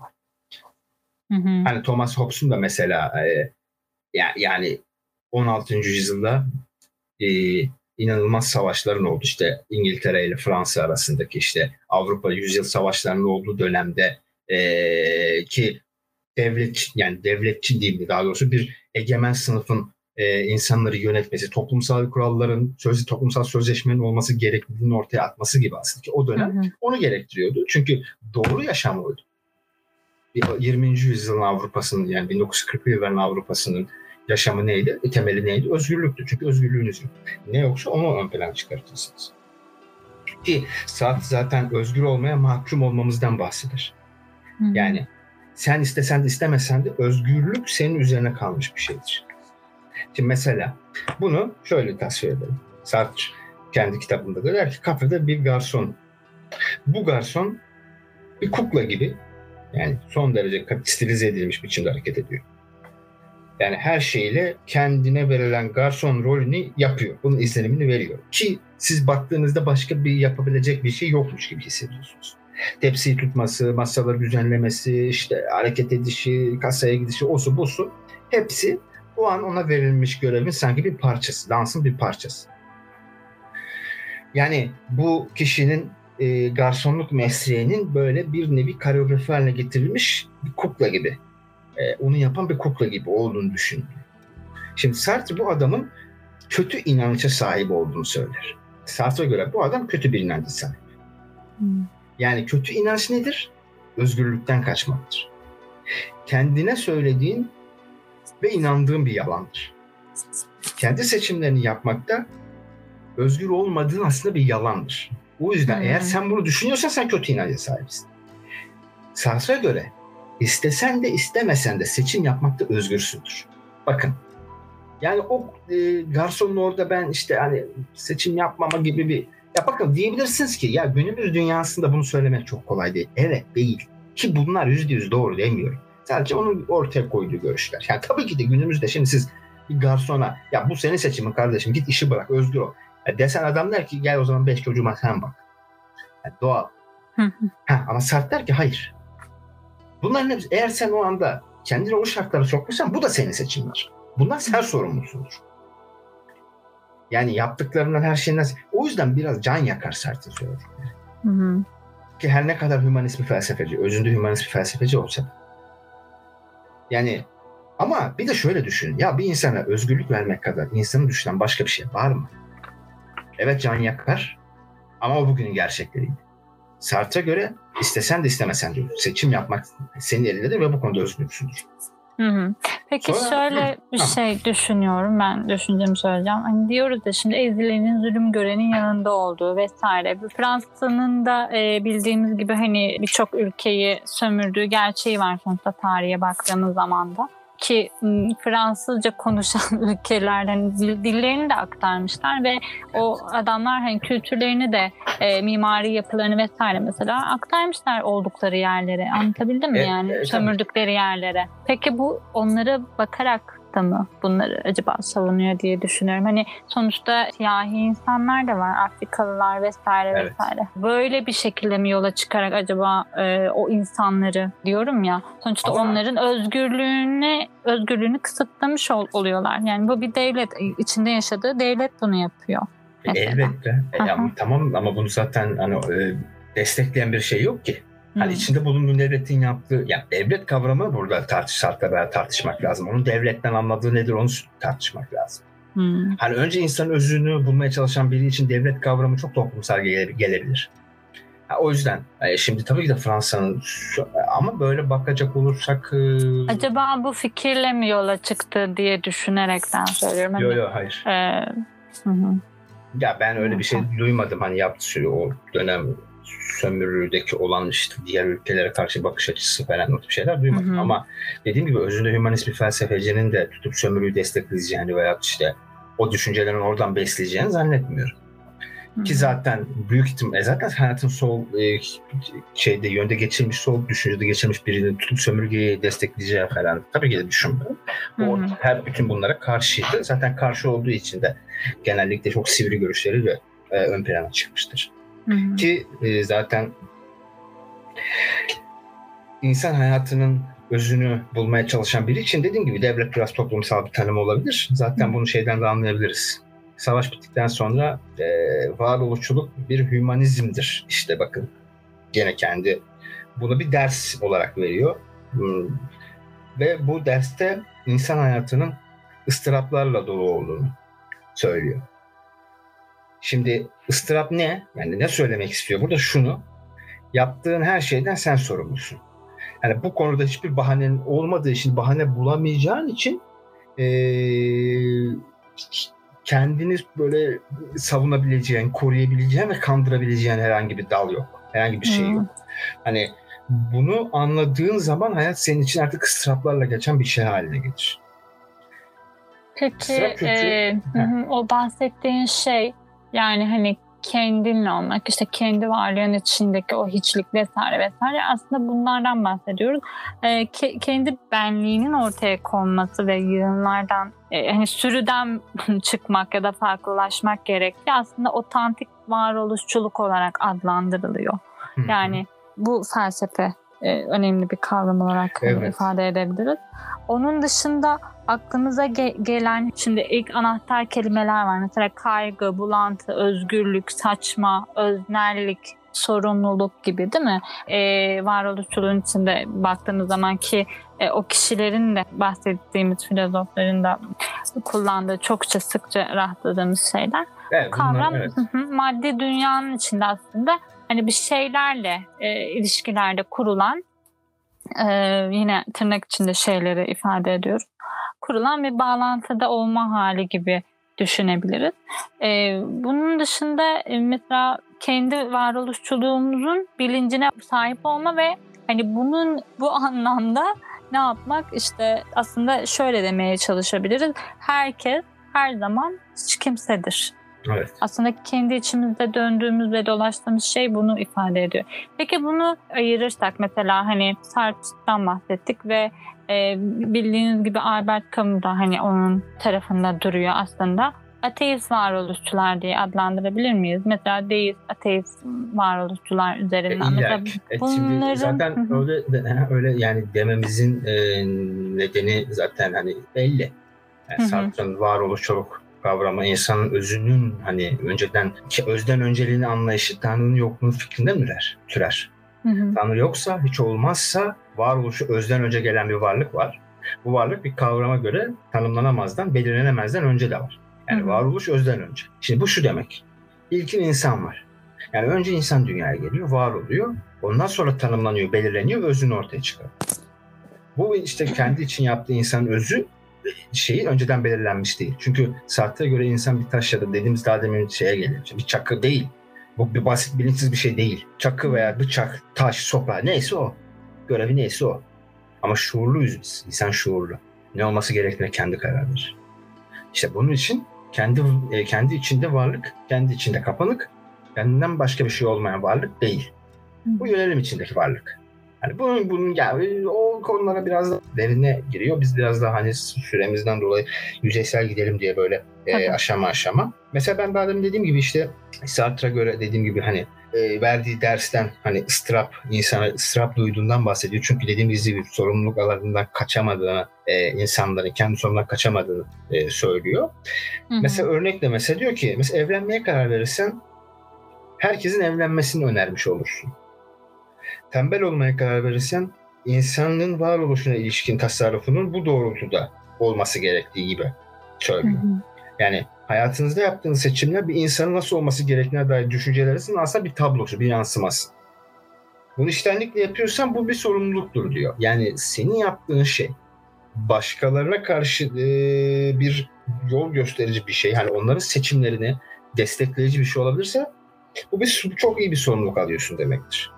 Hı hı. Hani Thomas Hobbes'un da mesela e, yani 16. yüzyılda e, inanılmaz savaşların oldu. İşte İngiltere ile Fransa arasındaki işte Avrupa yüzyıl savaşlarının olduğu dönemde e, ki devlet yani devletçi değil mi daha doğrusu bir egemen sınıfın e, insanları yönetmesi, toplumsal kuralların, sözlü toplumsal sözleşmenin olması gerekliliğini ortaya atması gibi aslında ki o dönem hı hı. onu gerektiriyordu. Çünkü doğru yaşam oydu. 20. yüzyılın Avrupa'sının yani 1940'lı yılların Avrupa'sının yaşamı neydi? E, temeli neydi? Özgürlüktü. Çünkü özgürlüğünüz yok. Ne yoksa onu ön plana çıkartırsınız. Ki saat zaten özgür olmaya mahkum olmamızdan bahseder. Hı. Yani sen istesen de istemesen de özgürlük senin üzerine kalmış bir şeydir. Şimdi mesela bunu şöyle tasvir edelim. Sartre kendi kitabında da der ki kafede bir garson. Bu garson bir kukla gibi yani son derece stilize edilmiş biçimde hareket ediyor. Yani her şeyle kendine verilen garson rolünü yapıyor. Bunun izlenimini veriyor. Ki siz baktığınızda başka bir yapabilecek bir şey yokmuş gibi hissediyorsunuz. Tepsiyi tutması, masaları düzenlemesi, işte hareket edişi, kasaya gidişi, osu busu hepsi o an ona verilmiş görevin sanki bir parçası, dansın bir parçası. Yani bu kişinin e, garsonluk mesleğinin böyle bir nevi koreografi haline getirilmiş bir kukla gibi. E, onu yapan bir kukla gibi olduğunu düşündü. Şimdi Sartre bu adamın kötü inanışa sahip olduğunu söyler. Sartre'a göre bu adam kötü bir inanca sahip. Hmm. Yani kötü inanç nedir? Özgürlükten kaçmaktır. Kendine söylediğin ve inandığın bir yalandır. Kendi seçimlerini yapmakta özgür olmadığın aslında bir yalandır. O yüzden hmm. eğer sen bunu düşünüyorsan sen kötü inanca sahipsin. Sartre'a göre istesen de istemesen de seçim yapmakta özgürsündür. Bakın yani o e, garsonun orada ben işte hani seçim yapmama gibi bir ya bakın diyebilirsiniz ki ya günümüz dünyasında bunu söylemek çok kolay değil. Evet değil. Ki bunlar yüzde yüz doğru demiyorum. Sadece onun ortaya koyduğu görüşler. Yani tabii ki de günümüzde şimdi siz bir garsona ya bu senin seçimin kardeşim git işi bırak özgür ol. Ya desen adam der ki gel o zaman beş çocuğuma sen bak. Yani doğal. ha, ama Sarp der ki hayır. Bunların hepsi eğer sen o anda kendini o şartlara sokmuşsan bu da senin seçimler. Bunlar sen sorumlusundur. Yani yaptıklarından her şeyinden... O yüzden biraz can yakar Sartre'ın söyledikleri. Hı hı. Ki her ne kadar hümanist bir felsefeci, özünde hümanist bir felsefeci olsa yani ama bir de şöyle düşün. Ya bir insana özgürlük vermek kadar insanı düşünen başka bir şey var mı? Evet can yakar ama o bugünün gerçekleriydi. Sartre'a göre istesen de istemesen de seçim yapmak senin elindedir ve bu konuda özgürsündür. Hı hı. Peki Sonra, şöyle hı, bir şey düşünüyorum ben düşüncemi söyleyeceğim. Hani diyoruz ya şimdi ezilenin zulüm görenin yanında olduğu vesaire. Fransa'nın da e, bildiğimiz gibi hani birçok ülkeyi sömürdüğü gerçeği var sonuçta tarihe baktığımız zaman da ki Fransızca konuşan [LAUGHS] ülkelerden dillerini de aktarmışlar ve o adamlar hani kültürlerini de e, mimari yapılarını vesaire mesela aktarmışlar oldukları yerlere. Anlatabildim mi yani evet, sömürdükleri yerlere. Peki bu onlara bakarak da mı bunları acaba savunuyor diye düşünüyorum. Hani sonuçta siyahi insanlar da var, Afrikalılar vesaire evet. vesaire. Böyle bir şekilde mi yola çıkarak acaba e, o insanları diyorum ya sonuçta Ama... onların özgürlüğünü özgürlüğünü kısıtlamış ol, oluyorlar. Yani bu bir devlet içinde yaşadığı devlet bunu yapıyor. Mesela. Elbette. Ya, tamam ama bunu zaten hani e, destekleyen bir şey yok ki. Hani içinde bulunduğu devletin yaptığı, yani devlet kavramı burada tartış şartla tartışmak lazım. Onun devletten anladığı nedir onu tartışmak lazım. Hmm. Hani önce insan özünü bulmaya çalışan biri için devlet kavramı çok toplumsal gelebilir. Ha, o yüzden e, şimdi tabii ki de Fransa'nın ama böyle bakacak olursak... E... Acaba bu fikirle mi yola çıktı diye düşünerekten söylüyorum. Yok hani, yok hayır. E, hı hı. Ya ben öyle bir şey duymadım hani yaptığı o dönem sömürüdeki olan işte diğer ülkelere karşı bakış açısı falan o tip şeyler duymadım. Hı hı. Ama dediğim gibi özünde hümanist bir felsefecinin de tutup sömürüyü destekleyeceğini veya işte o düşüncelerin oradan besleyeceğini zannetmiyorum. Ki zaten büyük ihtimal zaten hayatın sol e, şeyde yönde geçirmiş, sol düşüncede geçirmiş birini tutup sömürgeyi destekleyeceği falan tabii ki de düşünmüyorum. O her bütün bunlara karşıydı. Zaten karşı olduğu için de genellikle çok sivri görüşleriyle e, ön plana çıkmıştır. Hı-hı. Ki e, zaten insan hayatının özünü bulmaya çalışan biri için dediğim gibi devlet biraz toplumsal bir tanım olabilir. Zaten bunu şeyden de anlayabiliriz. Savaş bittikten sonra e, varoluşçuluk bir hümanizmdir. İşte bakın gene kendi bunu bir ders olarak veriyor. Ve bu derste insan hayatının ıstıraplarla dolu olduğunu söylüyor. Şimdi ıstırap ne? Yani ne söylemek istiyor? Burada şunu. Yaptığın her şeyden sen sorumlusun. Yani bu konuda hiçbir bahanen olmadığı için, bahane bulamayacağın için ee, kendini böyle savunabileceğin, koruyabileceğin ve kandırabileceğin herhangi bir dal yok. Herhangi bir şey yok. Hani bunu anladığın zaman hayat senin için artık ıstıraplarla geçen bir şey haline gelir. Peki e, o bahsettiğin şey yani hani kendinle olmak, işte kendi varlığın içindeki o hiçlik vesaire vesaire aslında bunlardan bahsediyoruz. E, ke- kendi benliğinin ortaya konması ve yığınlardan e, hani sürüden [LAUGHS] çıkmak ya da farklılaşmak gerekli aslında otantik varoluşçuluk olarak adlandırılıyor. Yani bu felsefe e, önemli bir kavram olarak evet. ifade edebiliriz. Onun dışında aklınıza ge- gelen şimdi ilk anahtar kelimeler var. Mesela kaygı, bulantı, özgürlük, saçma, öznellik, sorumluluk gibi değil mi? Ee, varoluşçuluğun içinde baktığınız zaman ki e, o kişilerin de bahsettiğimiz filozofların da kullandığı çokça sıkça rastladığımız şeyler. Evet, kavram bunlar, evet. maddi dünyanın içinde aslında hani bir şeylerle e, ilişkilerde kurulan e, yine tırnak içinde şeyleri ifade ediyorum. Kurulan bir bağlantıda olma hali gibi düşünebiliriz. E, bunun dışında e, mesela kendi varoluşçuluğumuzun bilincine sahip olma ve hani bunun bu [LAUGHS] anlamda ne yapmak işte aslında şöyle demeye çalışabiliriz. Herkes her zaman hiç kimsedir. Evet. Aslında kendi içimizde döndüğümüz ve dolaştığımız şey bunu ifade ediyor. Peki bunu ayırırsak mesela hani Sartre'dan bahsettik ve e, bildiğiniz gibi Albert Camus da hani onun tarafında duruyor aslında. Ateist varoluşçular diye adlandırabilir miyiz? Mesela deist, ateist varoluşçular üzerinden. E, Mesela e, bunların... zaten öyle öyle yani dememizin e, nedeni zaten hani belli. Yani Sartre'ın varoluşçuluk kavramı insanın özünün hani önceden özden önceliğini anlayışı Tanrı'nın yokluğu fikrinden ürer, türer. Hı hı. Tanrı yoksa, hiç olmazsa varoluşu özden önce gelen bir varlık var. Bu varlık bir kavrama göre tanımlanamazdan, belirlenemezden önce de var. Yani hı hı. varoluş özden önce. Şimdi bu şu demek. İlkin insan var. Yani önce insan dünyaya geliyor, var oluyor. Ondan sonra tanımlanıyor, belirleniyor ve özünü ortaya çıkıyor. Bu işte kendi için yaptığı insanın özü şeyi önceden belirlenmiş değil. Çünkü Sartre'a göre insan bir taş ya da dediğimiz daha demin şeye geliyor. Bir çakı değil. Bu bir basit bilinçsiz bir şey değil. Çakı veya bıçak, taş, sopa neyse o. Görevi neyse o. Ama şuurluyuz biz. İnsan şuurlu. Ne olması gerektiğine kendi karar verir. İşte bunun için kendi e, kendi içinde varlık, kendi içinde kapanık, kendinden başka bir şey olmayan varlık değil. Bu yönelim içindeki varlık. Hani bunun, bunun yani o konulara biraz da derine giriyor. Biz biraz daha hani süremizden dolayı yüzeysel gidelim diye böyle e, aşama aşama. Mesela ben daha dediğim gibi işte Sartre'a göre dediğim gibi hani e, verdiği dersten hani ıstırap, insana ıstırap duyduğundan bahsediyor. Çünkü dediğim gibi sorumluluk alanından kaçamadığını, e, insanların kendi sorumluluklarından kaçamadığını e, söylüyor. Hı hı. Mesela örnekle mesela diyor ki mesela evlenmeye karar verirsen herkesin evlenmesini önermiş olursun tembel olmaya karar verirsen insanlığın varoluşuna ilişkin tasarrufunun bu doğrultuda olması gerektiği gibi söylüyor. Yani hayatınızda yaptığınız seçimler bir insanın nasıl olması gerektiğine dair düşüncelerinizin aslında bir tablosu, bir yansıması. Bunu iştenlikle yapıyorsan bu bir sorumluluktur diyor. Yani senin yaptığın şey başkalarına karşı e, bir yol gösterici bir şey. Hani onların seçimlerini destekleyici bir şey olabilirse bu bir çok iyi bir sorumluluk alıyorsun demektir.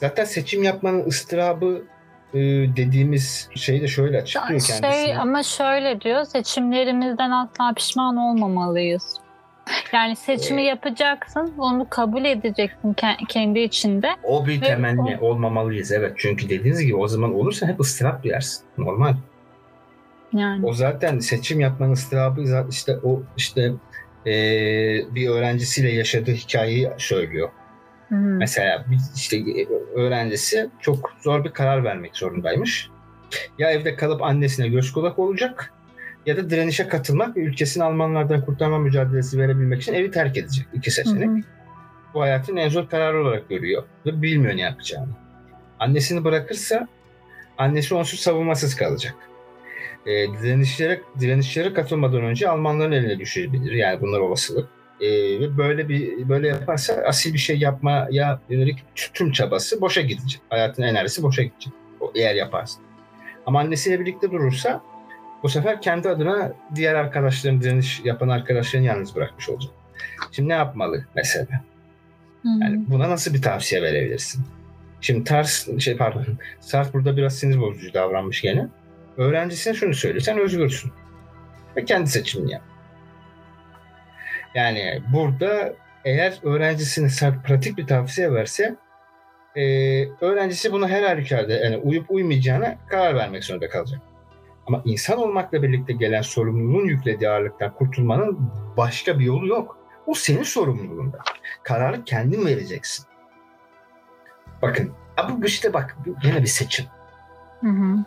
Zaten seçim yapmanın ıstırabı e, dediğimiz şeyi de şöyle açıklıyor şey, kendisine. Ama şöyle diyor seçimlerimizden asla pişman olmamalıyız. Yani seçimi ee, yapacaksın, onu kabul edeceksin kendi içinde. O bir temenni o... olmamalıyız evet. Çünkü dediğiniz gibi o zaman olursa hep ıstırap duyarsın. Normal. Yani. O zaten seçim yapmanın ıstırabı işte o işte e, bir öğrencisiyle yaşadığı hikayeyi söylüyor. Hı-hı. Mesela işte öğrencisi çok zor bir karar vermek zorundaymış. Ya evde kalıp annesine göz kulak olacak ya da direnişe katılmak ve ülkesini Almanlardan kurtarma mücadelesi verebilmek için evi terk edecek. İki seçenek. Hı hı. Bu hayatın en zor kararı olarak görüyor ve bilmiyor ne yapacağını. Annesini bırakırsa annesi onsuz savunmasız kalacak. E, direnişlere, direnişlere katılmadan önce Almanların eline düşebilir. Yani bunlar olasılık. E, ve böyle bir böyle yaparsa asil bir şey yapmaya yönelik tüm çabası boşa gidecek. Hayatın enerjisi boşa gidecek. Eğer yaparsa. Ama annesiyle birlikte durursa bu sefer kendi adına diğer arkadaşların direniş yapan arkadaşlarını yalnız bırakmış olacak. Şimdi ne yapmalı mesela? Hmm. Yani buna nasıl bir tavsiye verebilirsin? Şimdi Tars şey pardon Sartre burada biraz sinir bozucu davranmış gene. Öğrencisine şunu söylüyor. Sen özgürsün. Ve kendi seçimini yap. Yani burada eğer öğrencisine Sartre pratik bir tavsiye verse e, öğrencisi buna her halükarda yani uyup uymayacağına karar vermek zorunda kalacak. Ama insan olmakla birlikte gelen sorumluluğun yüklediği ağırlıktan kurtulmanın başka bir yolu yok. O senin sorumluluğunda. Kararı kendin vereceksin. Bakın bu işte bak yine bir seçim. Hı hı.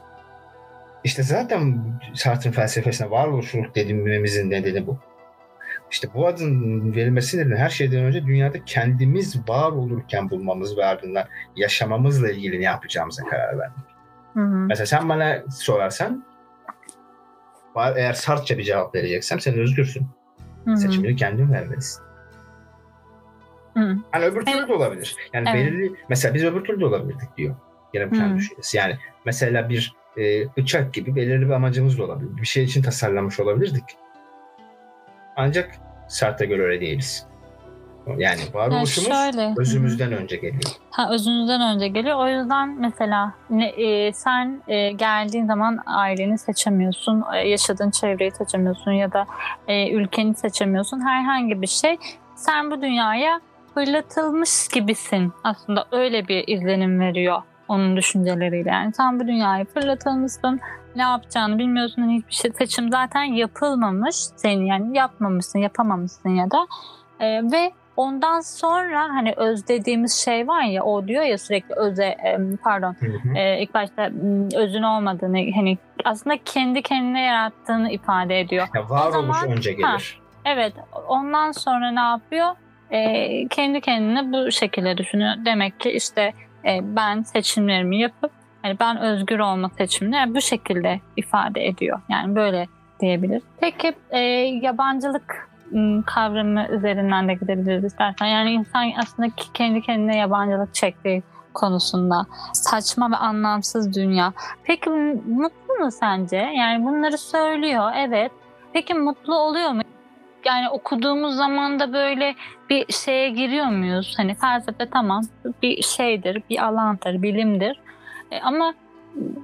İşte zaten Sartre'ın felsefesine varoluşluluk dediğimizin nedeni bu. İşte bu adın verilmesi nedeni her şeyden önce dünyada kendimiz var olurken bulmamız ve ardından yaşamamızla ilgili ne yapacağımıza karar vermek. Hı hı. Mesela sen bana sorarsan eğer sartça bir cevap vereceksem sen özgürsün. Hı-hı. Seçimini kendin vermelisin. Hı. Hani öbür türlü de olabilir. Yani evet. belirli mesela biz öbür türlü de olabilirdik diyor. Gene kendi düşüncesi. Yani mesela bir e, bıçak gibi belirli bir amacımız da olabilir. Bir şey için tasarlanmış olabilirdik. Ancak Sart'a göre öyle değiliz. Yani varoluşumuz yani şöyle, özümüzden önce geliyor. Ha özünüzden önce geliyor. O yüzden mesela ne, e, sen e, geldiğin zaman aileni seçemiyorsun, e, yaşadığın çevreyi seçemiyorsun ya da e, ülkeni seçemiyorsun. Herhangi bir şey. Sen bu dünyaya fırlatılmış gibisin. Aslında öyle bir izlenim veriyor onun düşünceleriyle. Yani sen bu dünyaya fırlatılmışsın. Ne yapacağını bilmiyorsun. Hiçbir şey seçim zaten yapılmamış. Senin yani yapmamışsın, yapamamışsın ya da e, ve Ondan sonra hani öz dediğimiz şey var ya o diyor ya sürekli öze pardon E, ilk başta özün olmadığını hani aslında kendi kendine yarattığını ifade ediyor. Ya varoluş önce gelir. Ha, evet ondan sonra ne yapıyor? E, kendi kendine bu şekilde düşünüyor. Demek ki işte e, ben seçimlerimi yapıp hani ben özgür olma seçimini yani bu şekilde ifade ediyor. Yani böyle diyebilir. Peki e, yabancılık kavramı üzerinden de gidebiliriz istersen. Yani insan aslında kendi kendine yabancılık çektiği konusunda. Saçma ve anlamsız dünya. Peki mutlu mu sence? Yani bunları söylüyor evet. Peki mutlu oluyor mu? Yani okuduğumuz zaman da böyle bir şeye giriyor muyuz? Hani felsefe tamam bir şeydir, bir alandır, bilimdir. E, ama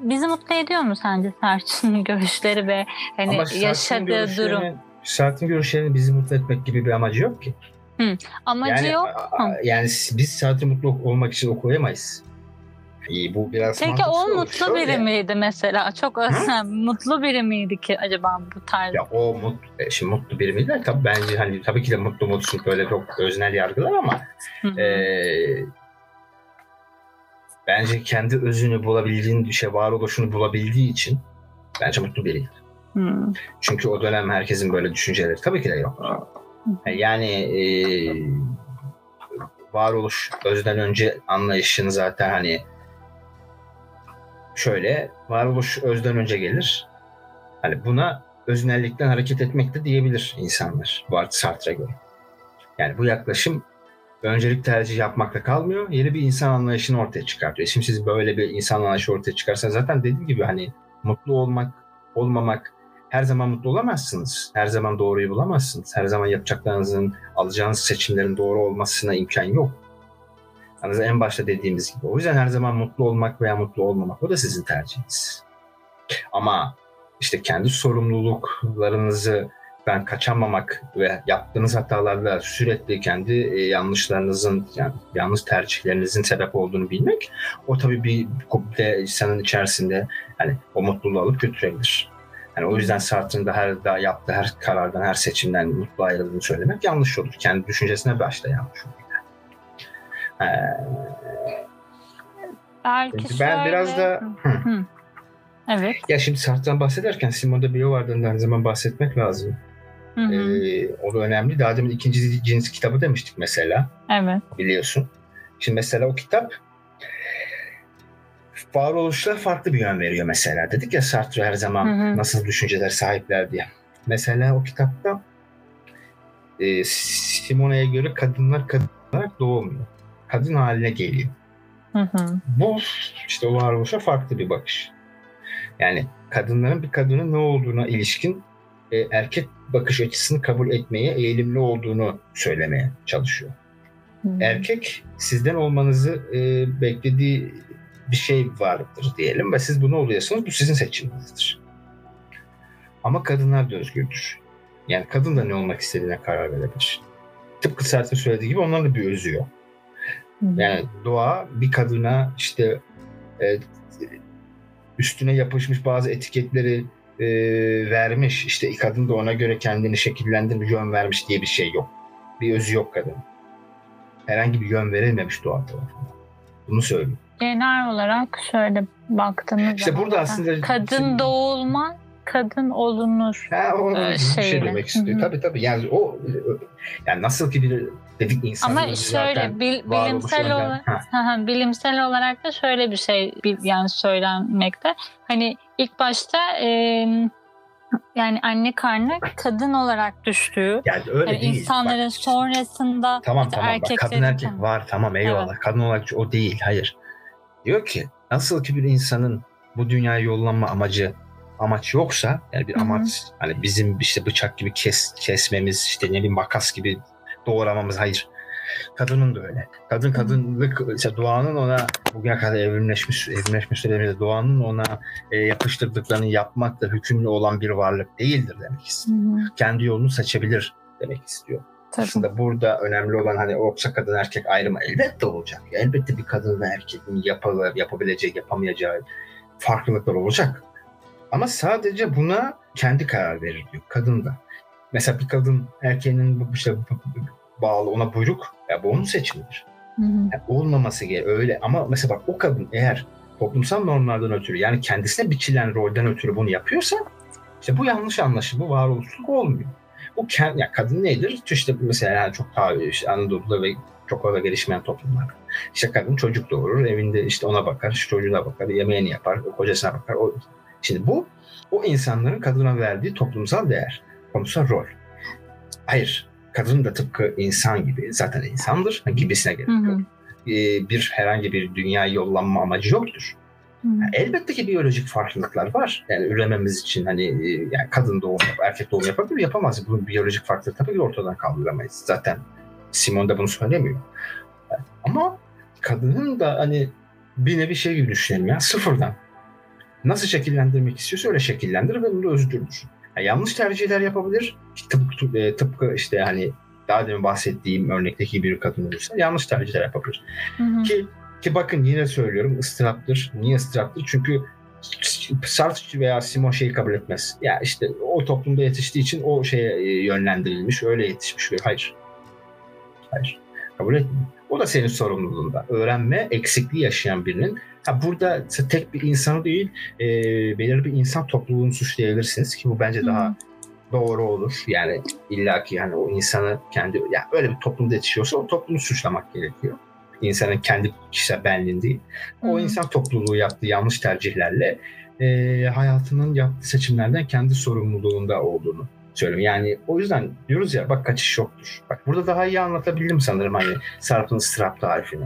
bizi mutlu ediyor mu sence Serçin'in [LAUGHS] görüşleri ve hani yaşadığı durum? Sert'in görüşlerinin bizi mutlu etmek gibi bir amacı yok ki. Hı. Amacı yani, yok. A, yani biz Sert'in mutlu olmak için okuyamayız. İyi, bu biraz Peki o mutlu olur. biri miydi mesela? Çok özel, [LAUGHS] mutlu biri miydi ki acaba bu tarz? Ya o mutlu, e, şimdi mutlu biri miydi? Tabii bence hani tabii ki de mutlu mutsuz böyle çok öznel yargılar ama e, bence kendi özünü bulabildiğin, şey varoluşunu bulabildiği için bence mutlu biriydi. Hmm. Çünkü o dönem herkesin böyle düşünceleri tabii ki de yok. Yani e, varoluş özden önce anlayışını zaten hani şöyle varoluş özden önce gelir. Hani buna öznellikten hareket etmek de diyebilir insanlar Bart Sartre'a göre. Yani bu yaklaşım öncelik tercih yapmakta kalmıyor. Yeni bir insan anlayışını ortaya çıkartıyor. Şimdi siz böyle bir insan anlayışı ortaya çıkarsanız zaten dediğim gibi hani mutlu olmak, olmamak her zaman mutlu olamazsınız. Her zaman doğruyu bulamazsınız. Her zaman yapacaklarınızın, alacağınız seçimlerin doğru olmasına imkan yok. Yani en başta dediğimiz gibi. O yüzden her zaman mutlu olmak veya mutlu olmamak o da sizin tercihiniz. Ama işte kendi sorumluluklarınızı ben kaçamamak ve yaptığınız hatalarla sürekli kendi e, yanlışlarınızın yani yanlış tercihlerinizin sebep olduğunu bilmek o tabii bir komple insanın içerisinde hani o mutluluğu alıp götürebilir. Yani o yüzden Sartre'ın da her daha yaptığı her karardan, her seçimden mutlu ayrıldığını söylemek yanlış olur. Kendi düşüncesine başta yanlış olur. Ee, Belki ben şöyle... biraz da hı. Hı. Evet. Ya şimdi Sartre'dan bahsederken Simone de Beauvoir'dan da her zaman bahsetmek lazım. Hı hı. Ee, o da önemli. Daha demin ikinci cins kitabı demiştik mesela. Evet. Biliyorsun. Şimdi mesela o kitap varoluşla farklı bir yön veriyor mesela. Dedik ya Sartre her zaman Hı hı. nasıl düşünceler sahipler diye. Mesela o kitapta e, Simone'ye göre kadınlar kadın olarak doğmuyor. Kadın haline geliyor. Hı hı. Bu işte o varoluşa farklı bir bakış. Yani kadınların bir kadının ne olduğuna ilişkin e, erkek bakış açısını kabul etmeye eğilimli olduğunu söylemeye çalışıyor. Hı. Erkek sizden olmanızı e, beklediği bir şey vardır diyelim ve siz bunu oluyorsunuz. Bu sizin seçiminizdir. Ama kadınlar da özgürdür. Yani kadın da ne olmak istediğine karar verebilir. Tıpkı Sartre söylediği gibi onların da bir özü yok. Hı. Yani doğa bir kadına işte e, üstüne yapışmış bazı etiketleri e, vermiş. İşte kadın da ona göre kendini şekillendirmiş, yön vermiş diye bir şey yok. Bir özü yok kadın. Herhangi bir yön verilmemiş doğa tarafından. Bunu söyleyeyim. Genel olarak şöyle baktığımız İşte zaman burada aslında- kadın doğulma, kadın olunur. Ha, o bir şey demek istiyor. Tabii tabii. Yani o yani nasıl ki bir dedik insan Ama şöyle bil- bilimsel olarak Ha, bilimsel olarak da şöyle bir şey yani söylenmekte. Hani ilk başta e, yani anne karnı kadın olarak düştüğü yani öyle yani değil. insanların Bak, sonrasında Tamam işte tamam bak kadın erkeklerin- erkek var tamam eyvallah. Kadın olarak o değil hayır. Diyor ki nasıl ki bir insanın bu dünyaya yollanma amacı amaç yoksa yani bir amaç hani bizim işte bıçak gibi kes, kesmemiz işte ne bileyim makas gibi doğramamız hayır. Kadının da öyle. Kadın kadınlık işte doğanın ona bugüne kadar evrimleşmiş evrimleşmiş süreçte doğanın ona e, yapıştırdıklarını yapmakla hükümlü olan bir varlık değildir demek istiyor. Hı hı, Kendi yolunu seçebilir demek istiyor. tabii. Aslında burada önemli olan hani yoksa kadın erkek ayrımı elbette olacak. Elbette bir kadın ve erkeğin yapılır, yapabileceği, yapamayacağı farklılıklar olacak. Ama sadece buna kendi karar verir diyor. Kadın da. Mesela bir kadın erkeğinin işte bağlı ona buyruk ya bu onun seçimidir. Hı hı, Yani olmaması gerekiyor öyle ama mesela bak o kadın eğer toplumsal normlardan ötürü yani kendisine biçilen rolden ötürü bunu yapıyorsa işte bu yanlış anlaşılma, varoluşluk olmuyor. Bu kend, ya kadın nedir? İşte mesela yani çok daha işte Anadolu'da ve çok fazla gelişmeyen toplumlar. İşte kadın çocuk doğurur, evinde işte ona bakar, işte çocuğuna bakar, yemeğini yapar, kocasına bakar. O, şimdi bu o insanların kadına verdiği toplumsal değer, toplumsal rol. Hayır, kadın da tıpkı insan gibi, zaten insandır, gibisine gerek yok. Ee, bir herhangi bir dünya yollanma amacı yoktur. hı. Elbette ki biyolojik farklılıklar var. Yani ürememiz için hani e, yani kadın doğum yap, erkek doğum yapabilir yapamaz. Bu biyolojik farklılık tabii ki ortadan kaldıramayız. Zaten Simon da bunu söylemiyor. Ama kadının da hani bir nevi şey gibi düşünelim ya sıfırdan. Nasıl şekillendirmek istiyorsa öyle şekillendirir ve bunda özgürdür. Yani yanlış tercihler yapabilir. Tıpkı, e, tıpkı işte hani daha demin bahsettiğim örnekteki bir kadın olursa yanlış tercihler yapabilir. Hı hı. Ki ki bakın yine söylüyorum ıstıraptır. Niye ıstıraptır? Çünkü Sartre veya Simon şeyi kabul etmez. Ya işte o toplumda yetiştiği için o şeye e, yönlendirilmiş, öyle yetişmiş. Hayır. Hayır. Kabul etmiyor. O da senin sorumluluğunda. Öğrenme eksikliği yaşayan birinin ha burada tek bir insanı değil e, belirli bir insan topluluğunu suçlayabilirsiniz ki bu bence Hı. daha doğru olur. Yani illaki yani o insanı kendi yani öyle bir toplumda yetişiyorsa o toplumu suçlamak gerekiyor. İnsanın kendi kişisel benliğin değil. O Hı. insan topluluğu yaptığı yanlış tercihlerle e, hayatının yaptığı seçimlerden kendi sorumluluğunda olduğunu söylüyorum. Yani o yüzden diyoruz ya bak kaçış yoktur. Bak burada daha iyi anlatabildim sanırım hani Sarp'ın ıstırap tarifini.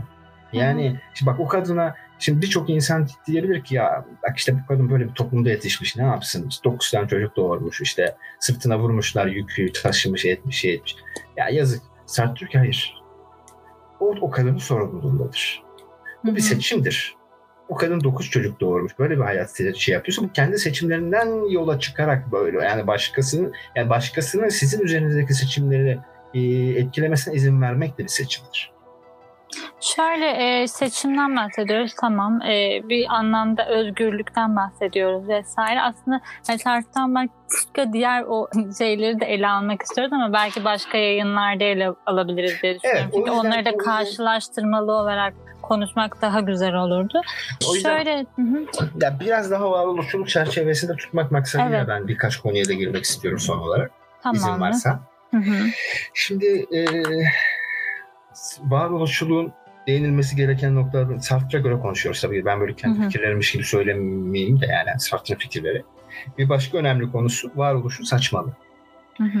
Yani şimdi bak o kadına şimdi birçok insan diyebilir ki ya bak işte bu kadın böyle bir toplumda yetişmiş ne yapsın? İşte 9 tane çocuk doğurmuş işte sırtına vurmuşlar yükü taşımış etmiş şey etmiş. Ya yazık. Sarp diyor ki hayır. O, o kadının sorumluluğundadır. Bu bir seçimdir. O kadın dokuz çocuk doğurmuş. Böyle bir hayat şey yapıyorsun. Bu kendi seçimlerinden yola çıkarak böyle. Yani başkasının yani başkasının sizin üzerinizdeki seçimleri e, etkilemesine izin vermek de bir seçimdir. Şöyle e, seçimden bahsediyoruz tamam e, bir anlamda özgürlükten bahsediyoruz vesaire aslında taraftan başka diğer o [LAUGHS] şeyleri de ele almak istiyoruz ama belki başka yayınlarda ele alabiliriz diye düşünüyorum. Evet, Çünkü onları da karşılaştırmalı olarak konuşmak daha güzel olurdu. O yüzden, Şöyle hı. Ya biraz daha varoluşçuluk çerçevesinde tutmak maksadıyla evet. ben birkaç konuya da girmek istiyorum son olarak. Tamam. İzin varsa. Hı hı. Şimdi e, varoluşçuluğun değinilmesi gereken noktalar Sartre'a göre konuşuyoruz tabii. Ben böyle kendi hı hı. gibi söylemeyeyim de yani Sartre'ın fikirleri. Bir başka önemli konusu varoluşun saçmalığı. Hı hı.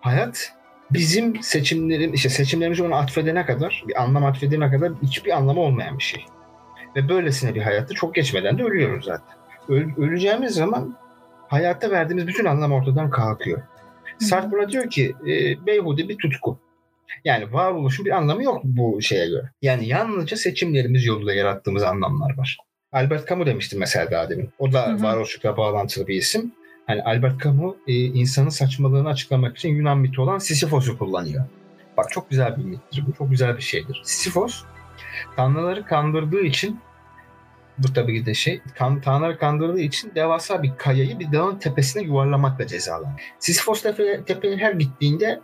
Hayat bizim seçimlerin işte seçimlerimizi ona atfedene kadar bir anlam atfedene kadar hiçbir anlamı olmayan bir şey. Ve böylesine bir hayatta çok geçmeden de ölüyoruz zaten. Öl, öleceğimiz zaman hayatta verdiğimiz bütün anlam ortadan kalkıyor. Sartre buna diyor ki e, beyhude bir tutku. Yani varoluşun bir anlamı yok bu şeye göre. Yani yalnızca seçimlerimiz yoluyla yarattığımız anlamlar var. Albert Camus demiştim mesela daha demin. O da varoluşlukla bağlantılı bir isim. Hani Albert Camus e, insanın saçmalığını açıklamak için Yunan miti olan Sisyphos'u kullanıyor. Bak çok güzel bir mittir bu. Çok güzel bir şeydir. Sisyphos tanrıları kandırdığı için bu tabii ki de şey kan, tanrıları kandırdığı için devasa bir kayayı bir dağın tepesine yuvarlamakla cezalanıyor. Sisyphos tepe, tepeye her gittiğinde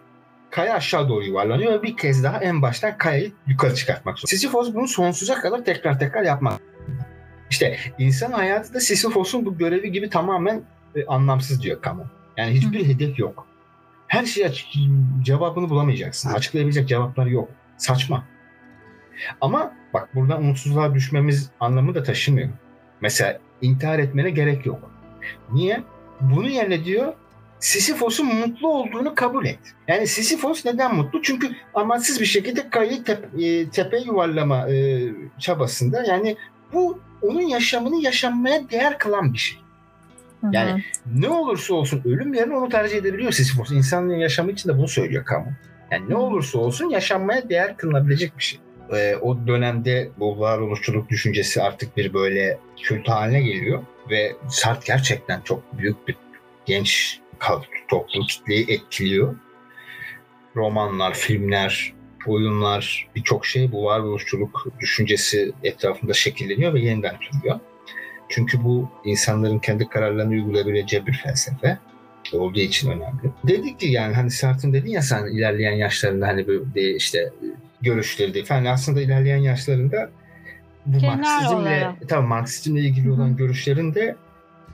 kaya aşağı doğru yuvarlanıyor ve bir kez daha en baştan kayayı yukarı çıkartmak zorunda. Sisyphos bunu sonsuza kadar tekrar tekrar yapmak. İşte insan hayatı da Sisyphos'un bu görevi gibi tamamen e, anlamsız diyor Camus. Yani hiçbir Hı. hedef yok. Her şeye cevabını bulamayacaksın. Açıklayabilecek cevaplar yok. Saçma. Ama bak buradan umutsuzluğa düşmemiz anlamı da taşımıyor. Mesela intihar etmene gerek yok. Niye? Bunun yerine diyor Sisyphos'un mutlu olduğunu kabul et. Yani Sisyphos neden mutlu? Çünkü amaçsız bir şekilde kayayı tep, e, tepe yuvarlama e, çabasında. Yani bu onun yaşamını yaşanmaya değer kılan bir şey. Yani Hı-hı. ne olursa olsun ölüm yerine onu tercih edebiliyor Sisyphos. İnsanın yaşamı için de bunu söylüyor kamu. Yani ne olursa olsun yaşanmaya değer kılınabilecek bir şey. Ee, o dönemde bu varoluşçuluk düşüncesi artık bir böyle kült haline geliyor ve Sartre gerçekten çok büyük bir genç toplum kitleyi etkiliyor. Romanlar, filmler, oyunlar birçok şey bu varoluşçuluk düşüncesi etrafında şekilleniyor ve yeniden türüyor. Çünkü bu insanların kendi kararlarını uygulayabileceği bir felsefe olduğu için önemli. Dedik ki yani hani Sartre'ın dedin ya sen ilerleyen yaşlarında hani böyle işte görüşleri falan aslında ilerleyen yaşlarında bu Genel Marksizmle tabii Marksizmle ilgili olan Hı-hı. görüşlerinde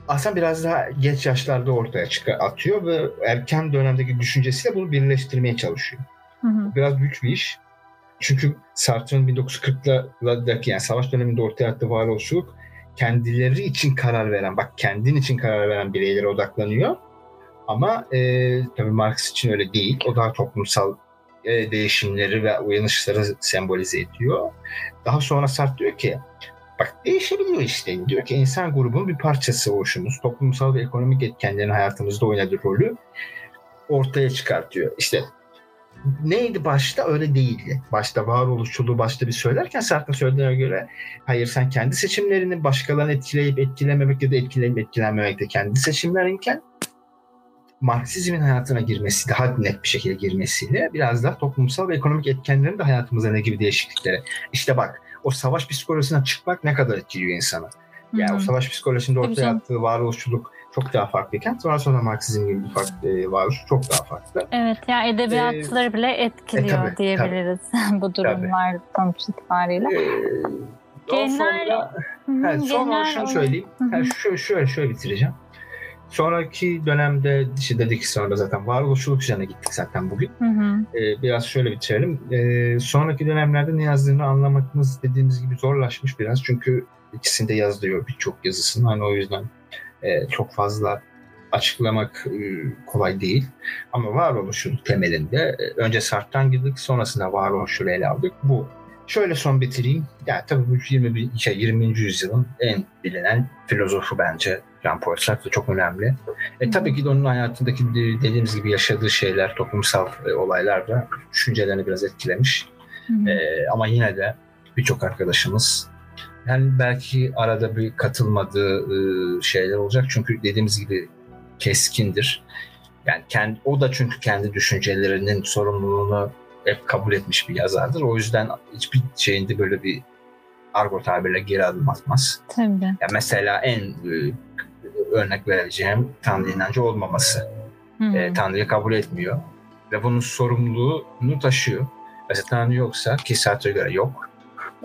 aslında biraz daha geç yaşlarda ortaya çıkar, atıyor ve erken dönemdeki düşüncesiyle bunu birleştirmeye çalışıyor. Hı hı. Biraz güç bir iş. Çünkü Sartre'ın 1940'lardaki yani savaş döneminde ortaya attığı varoluşçuluk kendileri için karar veren, bak kendin için karar veren bireylere odaklanıyor. Ama e, tabii Marx için öyle değil. O daha toplumsal e, değişimleri ve uyanışları sembolize ediyor. Daha sonra Sartre diyor ki bak değişebiliyor işte. Diyor ki insan grubunun bir parçası oluşumuz, toplumsal ve ekonomik etkenlerin hayatımızda oynadığı rolü ortaya çıkartıyor. İşte neydi başta öyle değildi. Başta varoluşçuluğu başta bir söylerken Sartre söylediğine göre hayır sen kendi seçimlerini başkalarını etkileyip etkilememek ya da etkileyip etkilenmemek de kendi seçimlerinken Marksizmin hayatına girmesi, daha net bir şekilde girmesiyle biraz daha toplumsal ve ekonomik etkenlerin de hayatımıza ne gibi değişikliklere. İşte bak o savaş psikolojisinden çıkmak ne kadar etkiliyor insanı. Yani Hı-hı. o savaş psikolojisinde ortaya attığı varoluşçuluk çok daha farklıyken sonra sonra Marksizm gibi bir farklı e, varoluş çok daha farklı. Evet ya yani edebiyatçıları ee, bile etkiliyor e, tabii, diyebiliriz [LAUGHS] tabii. bu durumlar sonuç itibariyle. Ee, genel, sonra, sonra şunu söyleyeyim. Yani şöyle, şöyle, şöyle bitireceğim. Sonraki dönemde işte dedik sonra zaten varoluşçuluk üzerine gittik zaten bugün. Hı hı. Ee, biraz şöyle bitirelim. Ee, sonraki dönemlerde ne yazdığını anlamakımız dediğimiz gibi zorlaşmış biraz. Çünkü ikisinde yazılıyor birçok yazısını. Hani o yüzden e, çok fazla açıklamak e, kolay değil. Ama varoluşun temelinde e, önce Sartre'dan girdik sonrasında varoluşu ele aldık. Bu. Şöyle son bitireyim. Yani tabii bu 20, şey, 20. yüzyılın en bilinen filozofu bence Jean-Paul Sartre çok önemli. E, tabii ki de onun hayatındaki dediğimiz gibi yaşadığı şeyler, toplumsal e, olaylar da düşüncelerini biraz etkilemiş. E, ama yine de birçok arkadaşımız Yani belki arada bir katılmadığı e, şeyler olacak. Çünkü dediğimiz gibi keskindir. Yani kendi, o da çünkü kendi düşüncelerinin sorumluluğunu hep kabul etmiş bir yazardır. O yüzden hiçbir şeyinde böyle bir argo tabirle geri adım atmaz. Tabii. Yani mesela en e, örnek vereceğim Tanrı inancı olmaması. E, Tanrı'yı kabul etmiyor ve bunun sorumluluğunu taşıyor. Mesela Tanrı yoksa ki Sartre'a göre yok.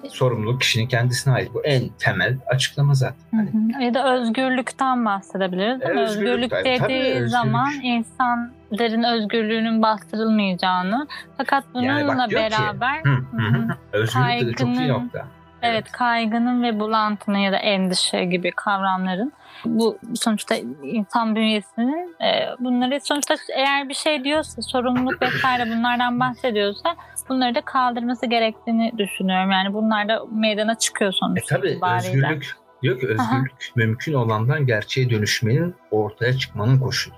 Sorumluluk kişinin kendisine ait. Bu en temel açıklama zaten. Hani... Ya da özgürlükten bahsedebiliriz. Ama özgürlük, özgürlük dediği tabii, özgürlük. zaman insanların özgürlüğünün bastırılmayacağını fakat bununla yani bak, beraber ki, hı, hı, hı. özgürlük de çok iyi nokta. Evet, kaygının ve bulantının ya da endişe gibi kavramların bu sonuçta insan bünyesinin e, bunları sonuçta eğer bir şey diyorsa sorumluluk vesaire bunlardan bahsediyorsa bunları da kaldırması gerektiğini düşünüyorum. Yani bunlar da meydana çıkıyor sonuçta. E tabii özgürlük diyor ki özgürlük Aha. mümkün olandan gerçeğe dönüşmenin ortaya çıkmanın koşulu.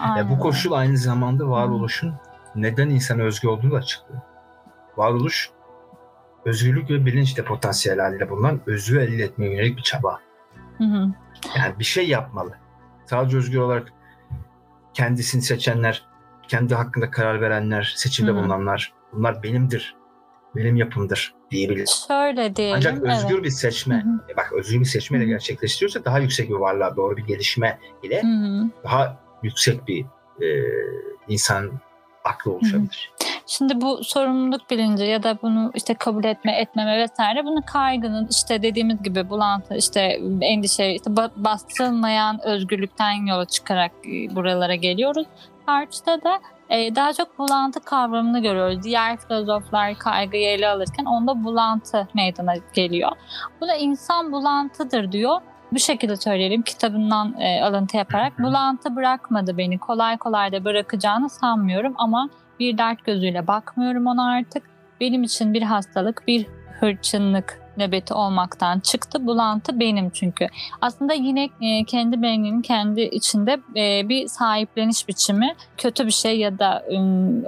Aynen. bu koşul aynı zamanda varoluşun neden insan özgü olduğunu da açıklıyor. Varoluş özgürlük ve bilinç de potansiyel haliyle bulunan özü elde etmeye yönelik bir çaba. Hı hı. Yani bir şey yapmalı. Sadece özgür olarak kendisini seçenler, kendi hakkında karar verenler, seçimde hı hı. bulunanlar bunlar benimdir, benim yapımdır diyebilir. Şöyle diyelim. Ancak özgür evet. bir seçme, hı hı. E bak özgür bir seçmeyle gerçekleştiriyorsa daha yüksek bir varlığa doğru bir gelişme ile hı hı. daha yüksek bir e, insan aklı oluşabilir. Hı hı. Şimdi bu sorumluluk bilinci ya da bunu işte kabul etme, etmeme vesaire bunu kaygının işte dediğimiz gibi bulantı, işte endişe, işte bastırılmayan özgürlükten yola çıkarak e, buralara geliyoruz. Karşıda da e, daha çok bulantı kavramını görüyoruz. Diğer filozoflar kaygıyı ele alırken onda bulantı meydana geliyor. Bu da insan bulantıdır diyor. Bu şekilde söyleyelim kitabından e, alıntı yaparak. Bulantı bırakmadı beni. Kolay kolay da bırakacağını sanmıyorum ama bir dert gözüyle bakmıyorum ona artık. Benim için bir hastalık, bir hırçınlık nöbeti olmaktan çıktı. Bulantı benim çünkü. Aslında yine e, kendi beyninin kendi içinde e, bir sahipleniş biçimi kötü bir şey ya da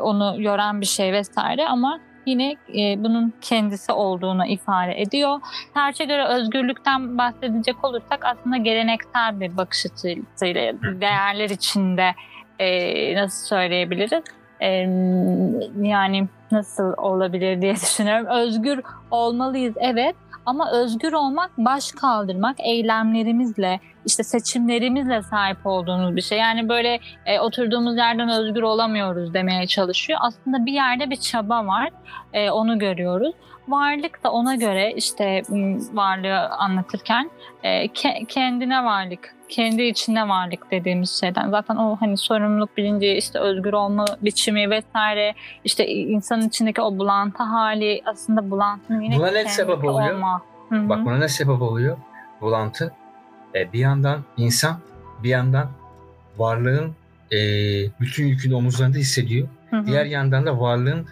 onu yoran bir şey vesaire ama yine e, bunun kendisi olduğunu ifade ediyor. Terçe göre özgürlükten bahsedecek olursak aslında geleneksel bir bakış açısıyla değerler içinde nasıl söyleyebiliriz? Yani nasıl olabilir diye [LAUGHS] düşünüyorum. Özgür olmalıyız evet ama özgür olmak baş kaldırmak eylemlerimizle işte seçimlerimizle sahip olduğumuz bir şey. Yani böyle e, oturduğumuz yerden özgür olamıyoruz demeye çalışıyor. Aslında bir yerde bir çaba var. E, onu görüyoruz. Varlık da ona göre işte varlığı anlatırken e, ke- kendine varlık kendi içinde varlık dediğimiz şeyden. Zaten o hani sorumluluk bilinci, işte özgür olma biçimi vesaire, işte insanın içindeki o bulantı hali aslında bulantının yine Buna ne sebep oluyor? Olma. Hı-hı. Bak buna ne sebep oluyor? Bulantı. E, bir yandan insan, bir yandan varlığın e, bütün yükünü omuzlarında hissediyor. Hı-hı. Diğer yandan da varlığın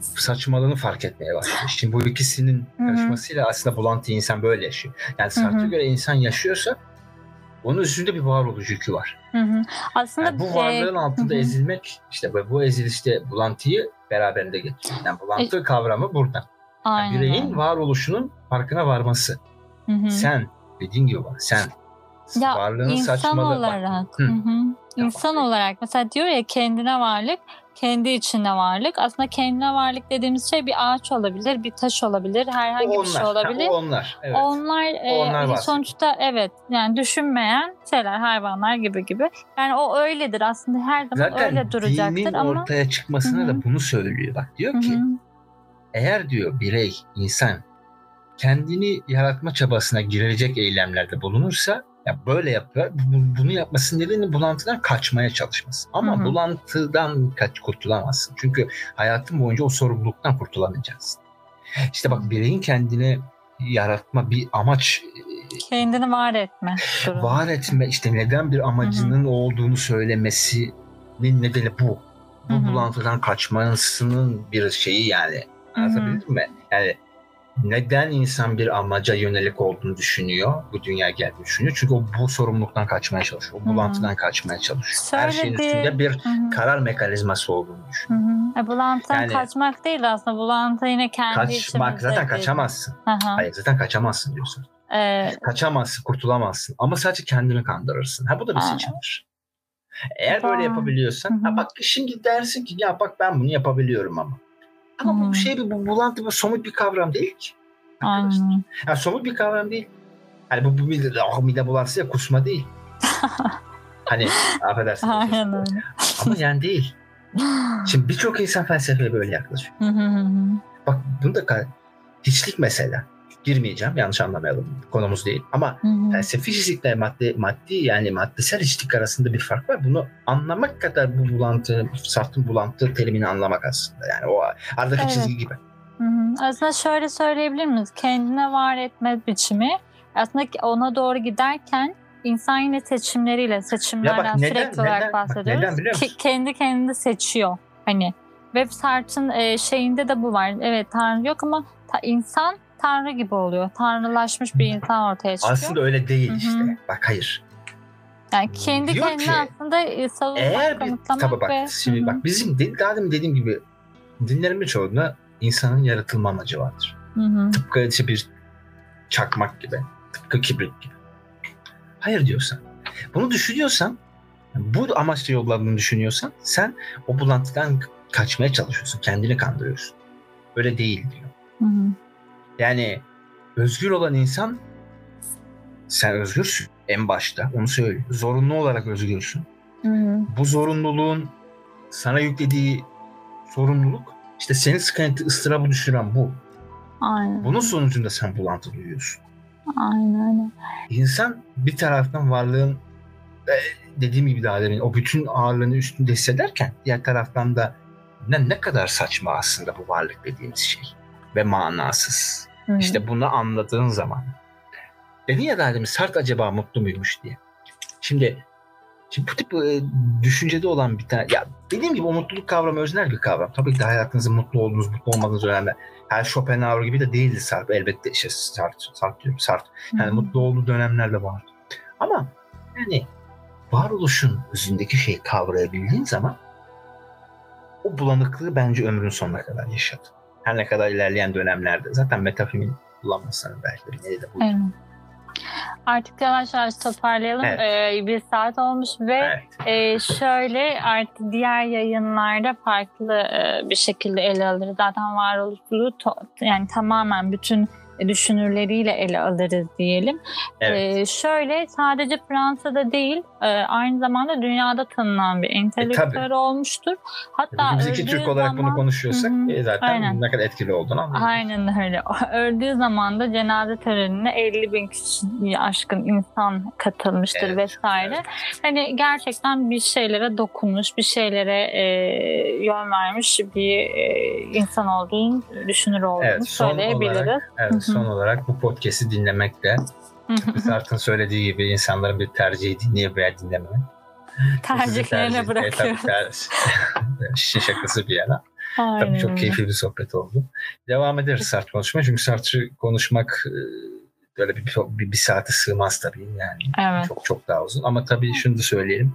saçmalığını fark etmeye başlıyor. [GASPS] Şimdi bu ikisinin karışmasıyla aslında bulantı insan böyle yaşıyor. Yani Sartre'a göre insan yaşıyorsa onun üstünde bir varoluş yükü var. Hı hı. Aslında yani bu varlığın e, altında hı hı. ezilmek işte bu ezilişte bulantıyı beraberinde getiriyor. Yani bulantı e, kavramı burada. Yani bireyin varoluşunun farkına varması. Hı hı. Sen dediğin gibi var. Sen ya, varlığın insan saçmalığı olarak, Hı. Hı hı. İnsan olarak mesela diyor ya kendine varlık kendi içinde varlık. Aslında kendine varlık dediğimiz şey bir ağaç olabilir, bir taş olabilir, herhangi onlar, bir şey olabilir. Ha, onlar, evet. Onlar, e, onlar sonuçta evet yani düşünmeyen şeyler, hayvanlar gibi gibi. Yani o öyledir aslında her zaman Zaten öyle duracaktır dinin ama. ortaya çıkmasına Hı-hı. da bunu söylüyor. Bak diyor ki Hı-hı. eğer diyor birey, insan kendini yaratma çabasına girecek eylemlerde bulunursa ya böyle yapıyor. Bunu yapmasının nedeni bulantıdan kaçmaya çalışması. Ama Hı-hı. bulantıdan kaç kurtulamazsın. Çünkü hayatın boyunca o sorumluluktan kurtulamayacaksın. İşte bak bireyin kendine yaratma bir amaç e, kendini var etme. Durum. Var etme işte neden bir amacının Hı-hı. olduğunu söylemesinin nedeni bu. Bu Hı-hı. bulantıdan kaçmasının bir şeyi yani. Anlatabildim mi? Yani neden insan bir amaca yönelik olduğunu düşünüyor, bu dünya geldiğini düşünüyor. Çünkü o bu sorumluluktan kaçmaya çalışıyor, o bulantıdan hmm. kaçmaya çalışıyor. Söyledi. Her şeyin üstünde bir hmm. karar mekanizması olduğunu düşünüyor. Hmm. E, bulantıdan yani, kaçmak değil aslında, bulantı yine kendi Kaçmak zaten kaçamazsın. Aha. Hayır zaten kaçamazsın diyorsun. Ee, Kaçamazsın, kurtulamazsın ama sadece kendini kandırırsın. Ha bu da bir seçimdir. Eğer böyle yapabiliyorsan, ha bak şimdi dersin ki ya bak ben bunu yapabiliyorum ama. Ama hmm. bu şey bir bu bulantı bu somut bir kavram değil ki. Aynen. Yani somut bir kavram değil. Hani bu, bu mide, oh, mide bulantısı ya kusma değil. [LAUGHS] hani affedersin. Aynen öyle. Ama yani değil. Şimdi birçok insan felsefeye böyle yaklaşıyor. Bak bunu da hiçlik mesela girmeyeceğim. Yanlış anlamayalım. Konumuz değil. Ama hı hı. felsefi fizikle maddi, maddi yani maddesel içlik arasında bir fark var. Bunu anlamak kadar bu bulantı, Sartre'ın bulantı terimini anlamak aslında. Yani o aradaki evet. çizgi gibi. Hı hı. Aslında şöyle söyleyebilir miyiz? Kendine var etme biçimi aslında ona doğru giderken insan yine seçimleriyle seçimlerden bak, neden, sürekli neden, olarak bahsediyoruz. Bak, neden Ki, kendi kendini seçiyor. Hani Web Sartre'ın e, şeyinde de bu var. Evet Tanrı yok ama ta, insan tanrı gibi oluyor. Tanrılaşmış bir insan ortaya çıkıyor. Aslında öyle değil Hı-hı. işte. Bak hayır. Yani kendi Diyor kendine ki, aslında e, savunmak, eğer bir, tabii bak, ve... Şimdi Hı-hı. bak bizim daha demin dediğim gibi dinlerin birçoğunda insanın yaratılma amacı vardır. Hı-hı. Tıpkı işte bir çakmak gibi. Tıpkı kibrit gibi. Hayır diyorsan. Bunu düşünüyorsan bu amaçla yolladığını düşünüyorsan sen o bulantıdan kaçmaya çalışıyorsun. Kendini kandırıyorsun. Öyle değil diyor. Hı hı. Yani özgür olan insan sen özgürsün en başta onu söylüyor. Zorunlu olarak özgürsün. Hı hı. Bu zorunluluğun sana yüklediği sorumluluk işte seni sıkıntı ıstırabı düşüren bu. Aynen. Bunun sonucunda sen bulantı duyuyorsun. Aynen İnsan bir taraftan varlığın e, dediğim gibi daha demin o bütün ağırlığını üstünde hissederken diğer taraftan da ne, ne kadar saçma aslında bu varlık dediğimiz şey ve manasız. Hı. İşte bunu anladığın zaman. Dedin ya daha demin Sart acaba mutlu muymuş diye. Şimdi Şimdi bu tip e, düşüncede olan bir tane, ya dediğim gibi o mutluluk kavramı öznel bir kavram. Tabii ki de hayatınızda mutlu olduğunuz, mutlu olmadığınız önemli. Her Schopenhauer gibi de değildi Sarp. Elbette işte Sarp, Sarp diyorum, Sarp. Yani hmm. mutlu olduğu dönemler de vardı. Ama yani varoluşun özündeki şeyi kavrayabildiğin zaman o bulanıklığı bence ömrün sonuna kadar yaşadı. Her ne kadar ilerleyen dönemlerde. Zaten metafimin kullanmasını belki de bu. Evet. Artık yavaş yavaş toparlayalım. Evet. Ee, bir saat olmuş ve evet. e, şöyle artık diğer yayınlarda farklı e, bir şekilde ele alırız. Zaten varoluşçuluğu to- yani tamamen bütün düşünürleriyle ele alırız diyelim. Evet. Ee, şöyle sadece Fransa'da değil e, aynı zamanda dünyada tanınan bir entelektüel e, olmuştur. Hatta Biz iki Türk olarak zaman... bunu konuşuyorsak hı e, zaten Aynen. ne kadar etkili olduğunu anlıyoruz. Aynen öyle. [LAUGHS] Öldüğü zaman da cenaze törenine 50 bin kişi aşkın insan katılmıştır evet, vesaire. Evet. Hani gerçekten bir şeylere dokunmuş, bir şeylere e, yön vermiş bir e, insan olduğunu düşünür olduğunu evet, söyleyebiliriz. Olarak, evet, son olarak bu podcast'i dinlemek de Sart'ın söylediği gibi insanların bir tercihi dinleyip veya dinlememek. Tercihlerine bırakıyoruz. E, [LAUGHS] şişe şakası bir yana. Aynen. Tabii çok keyifli bir sohbet oldu. Devam ederiz Sart konuşmaya çünkü Sart'ı konuşmak e, böyle bir, bir, bir saate sığmaz tabii yani. Evet. Çok çok daha uzun ama tabii şunu da söyleyelim.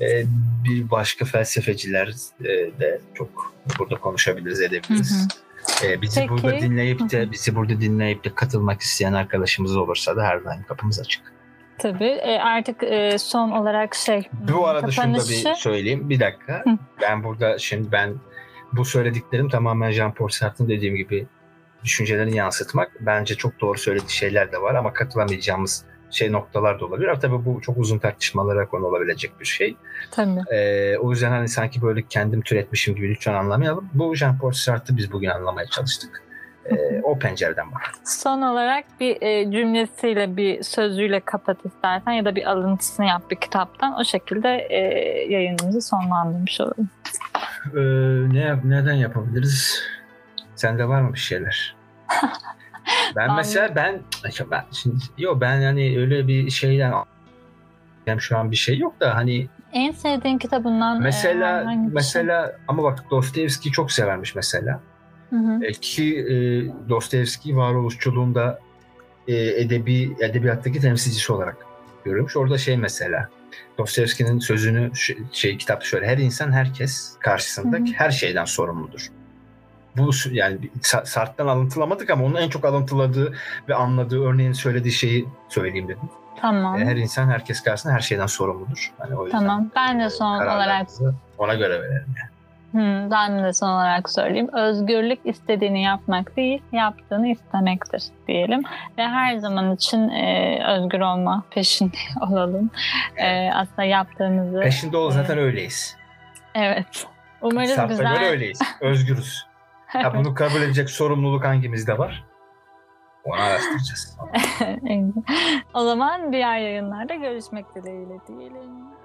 Ee, bir başka felsefeciler de çok burada konuşabiliriz edebiliriz. Hı hı. Ee, bizi Peki. burada dinleyip de bizi burada dinleyip de katılmak isteyen arkadaşımız olursa da her daim kapımız açık. Tabii. E, artık e, son olarak şey Bu arada kapanışı... şunu da bir söyleyeyim. Bir dakika. Hı. Ben burada şimdi ben bu söylediklerim tamamen Jean-Paul Sartre'ın dediğim gibi düşüncelerini yansıtmak. Bence çok doğru söylediği şeyler de var ama katılamayacağımız şey noktalar da olabilir. Ama tabii bu çok uzun tartışmalara konu olabilecek bir şey. Tabii. Ee, o yüzden hani sanki böyle kendim türetmişim gibi lütfen anlamayalım. Bu Jean-Paul Sartre'ı biz bugün anlamaya çalıştık. Ee, [LAUGHS] o pencereden bak. Son olarak bir e, cümlesiyle bir sözüyle kapat istersen ya da bir alıntısını yap bir kitaptan. O şekilde e, yayınımızı sonlandırmış olalım. Ee, ne neden yapabiliriz? Sende var mı bir şeyler? [LAUGHS] Ben mesela ben ben şimdi yok ben yani öyle bir şeyden hem şu an bir şey yok da hani en sevdiğin kitabından mesela e, mesela ama bak Dostoyevski çok severmiş mesela. Hı hı. E, ki e, Dostoyevski varoluşçuluğunda e, edebi edebiyattaki temsilcisi olarak görüyormuş. Orada şey mesela Dostoyevski'nin sözünü şey, şey kitapta şöyle her insan herkes karşısında Hı hı. her şeyden sorumludur. Bu yani bir- Sa- Sartre'dan alıntılamadık ama onun en çok alıntıladığı ve anladığı örneğin söylediği şeyi söyleyeyim dedim. Tamam. E, Her insan herkes karşısında her şeyden sorumludur. Hani o yüzden Tamam. Ben de son olarak ona göre verelim. Hı, ben de son olarak söyleyeyim. Özgürlük istediğini yapmak değil, yaptığını istemektir diyelim. Ve her zaman için e, özgür olma peşinde [LAUGHS] olalım. E, aslında yaptığımızı... Peşinde ol zaten öyleyiz. Evet. Umarız Sartre'a güzel... göre öyleyiz. Özgürüz. Ha, [LAUGHS] bunu kabul edecek sorumluluk hangimizde var? Onu araştıracağız. [LAUGHS] o zaman diğer yayınlarda görüşmek dileğiyle diyelim.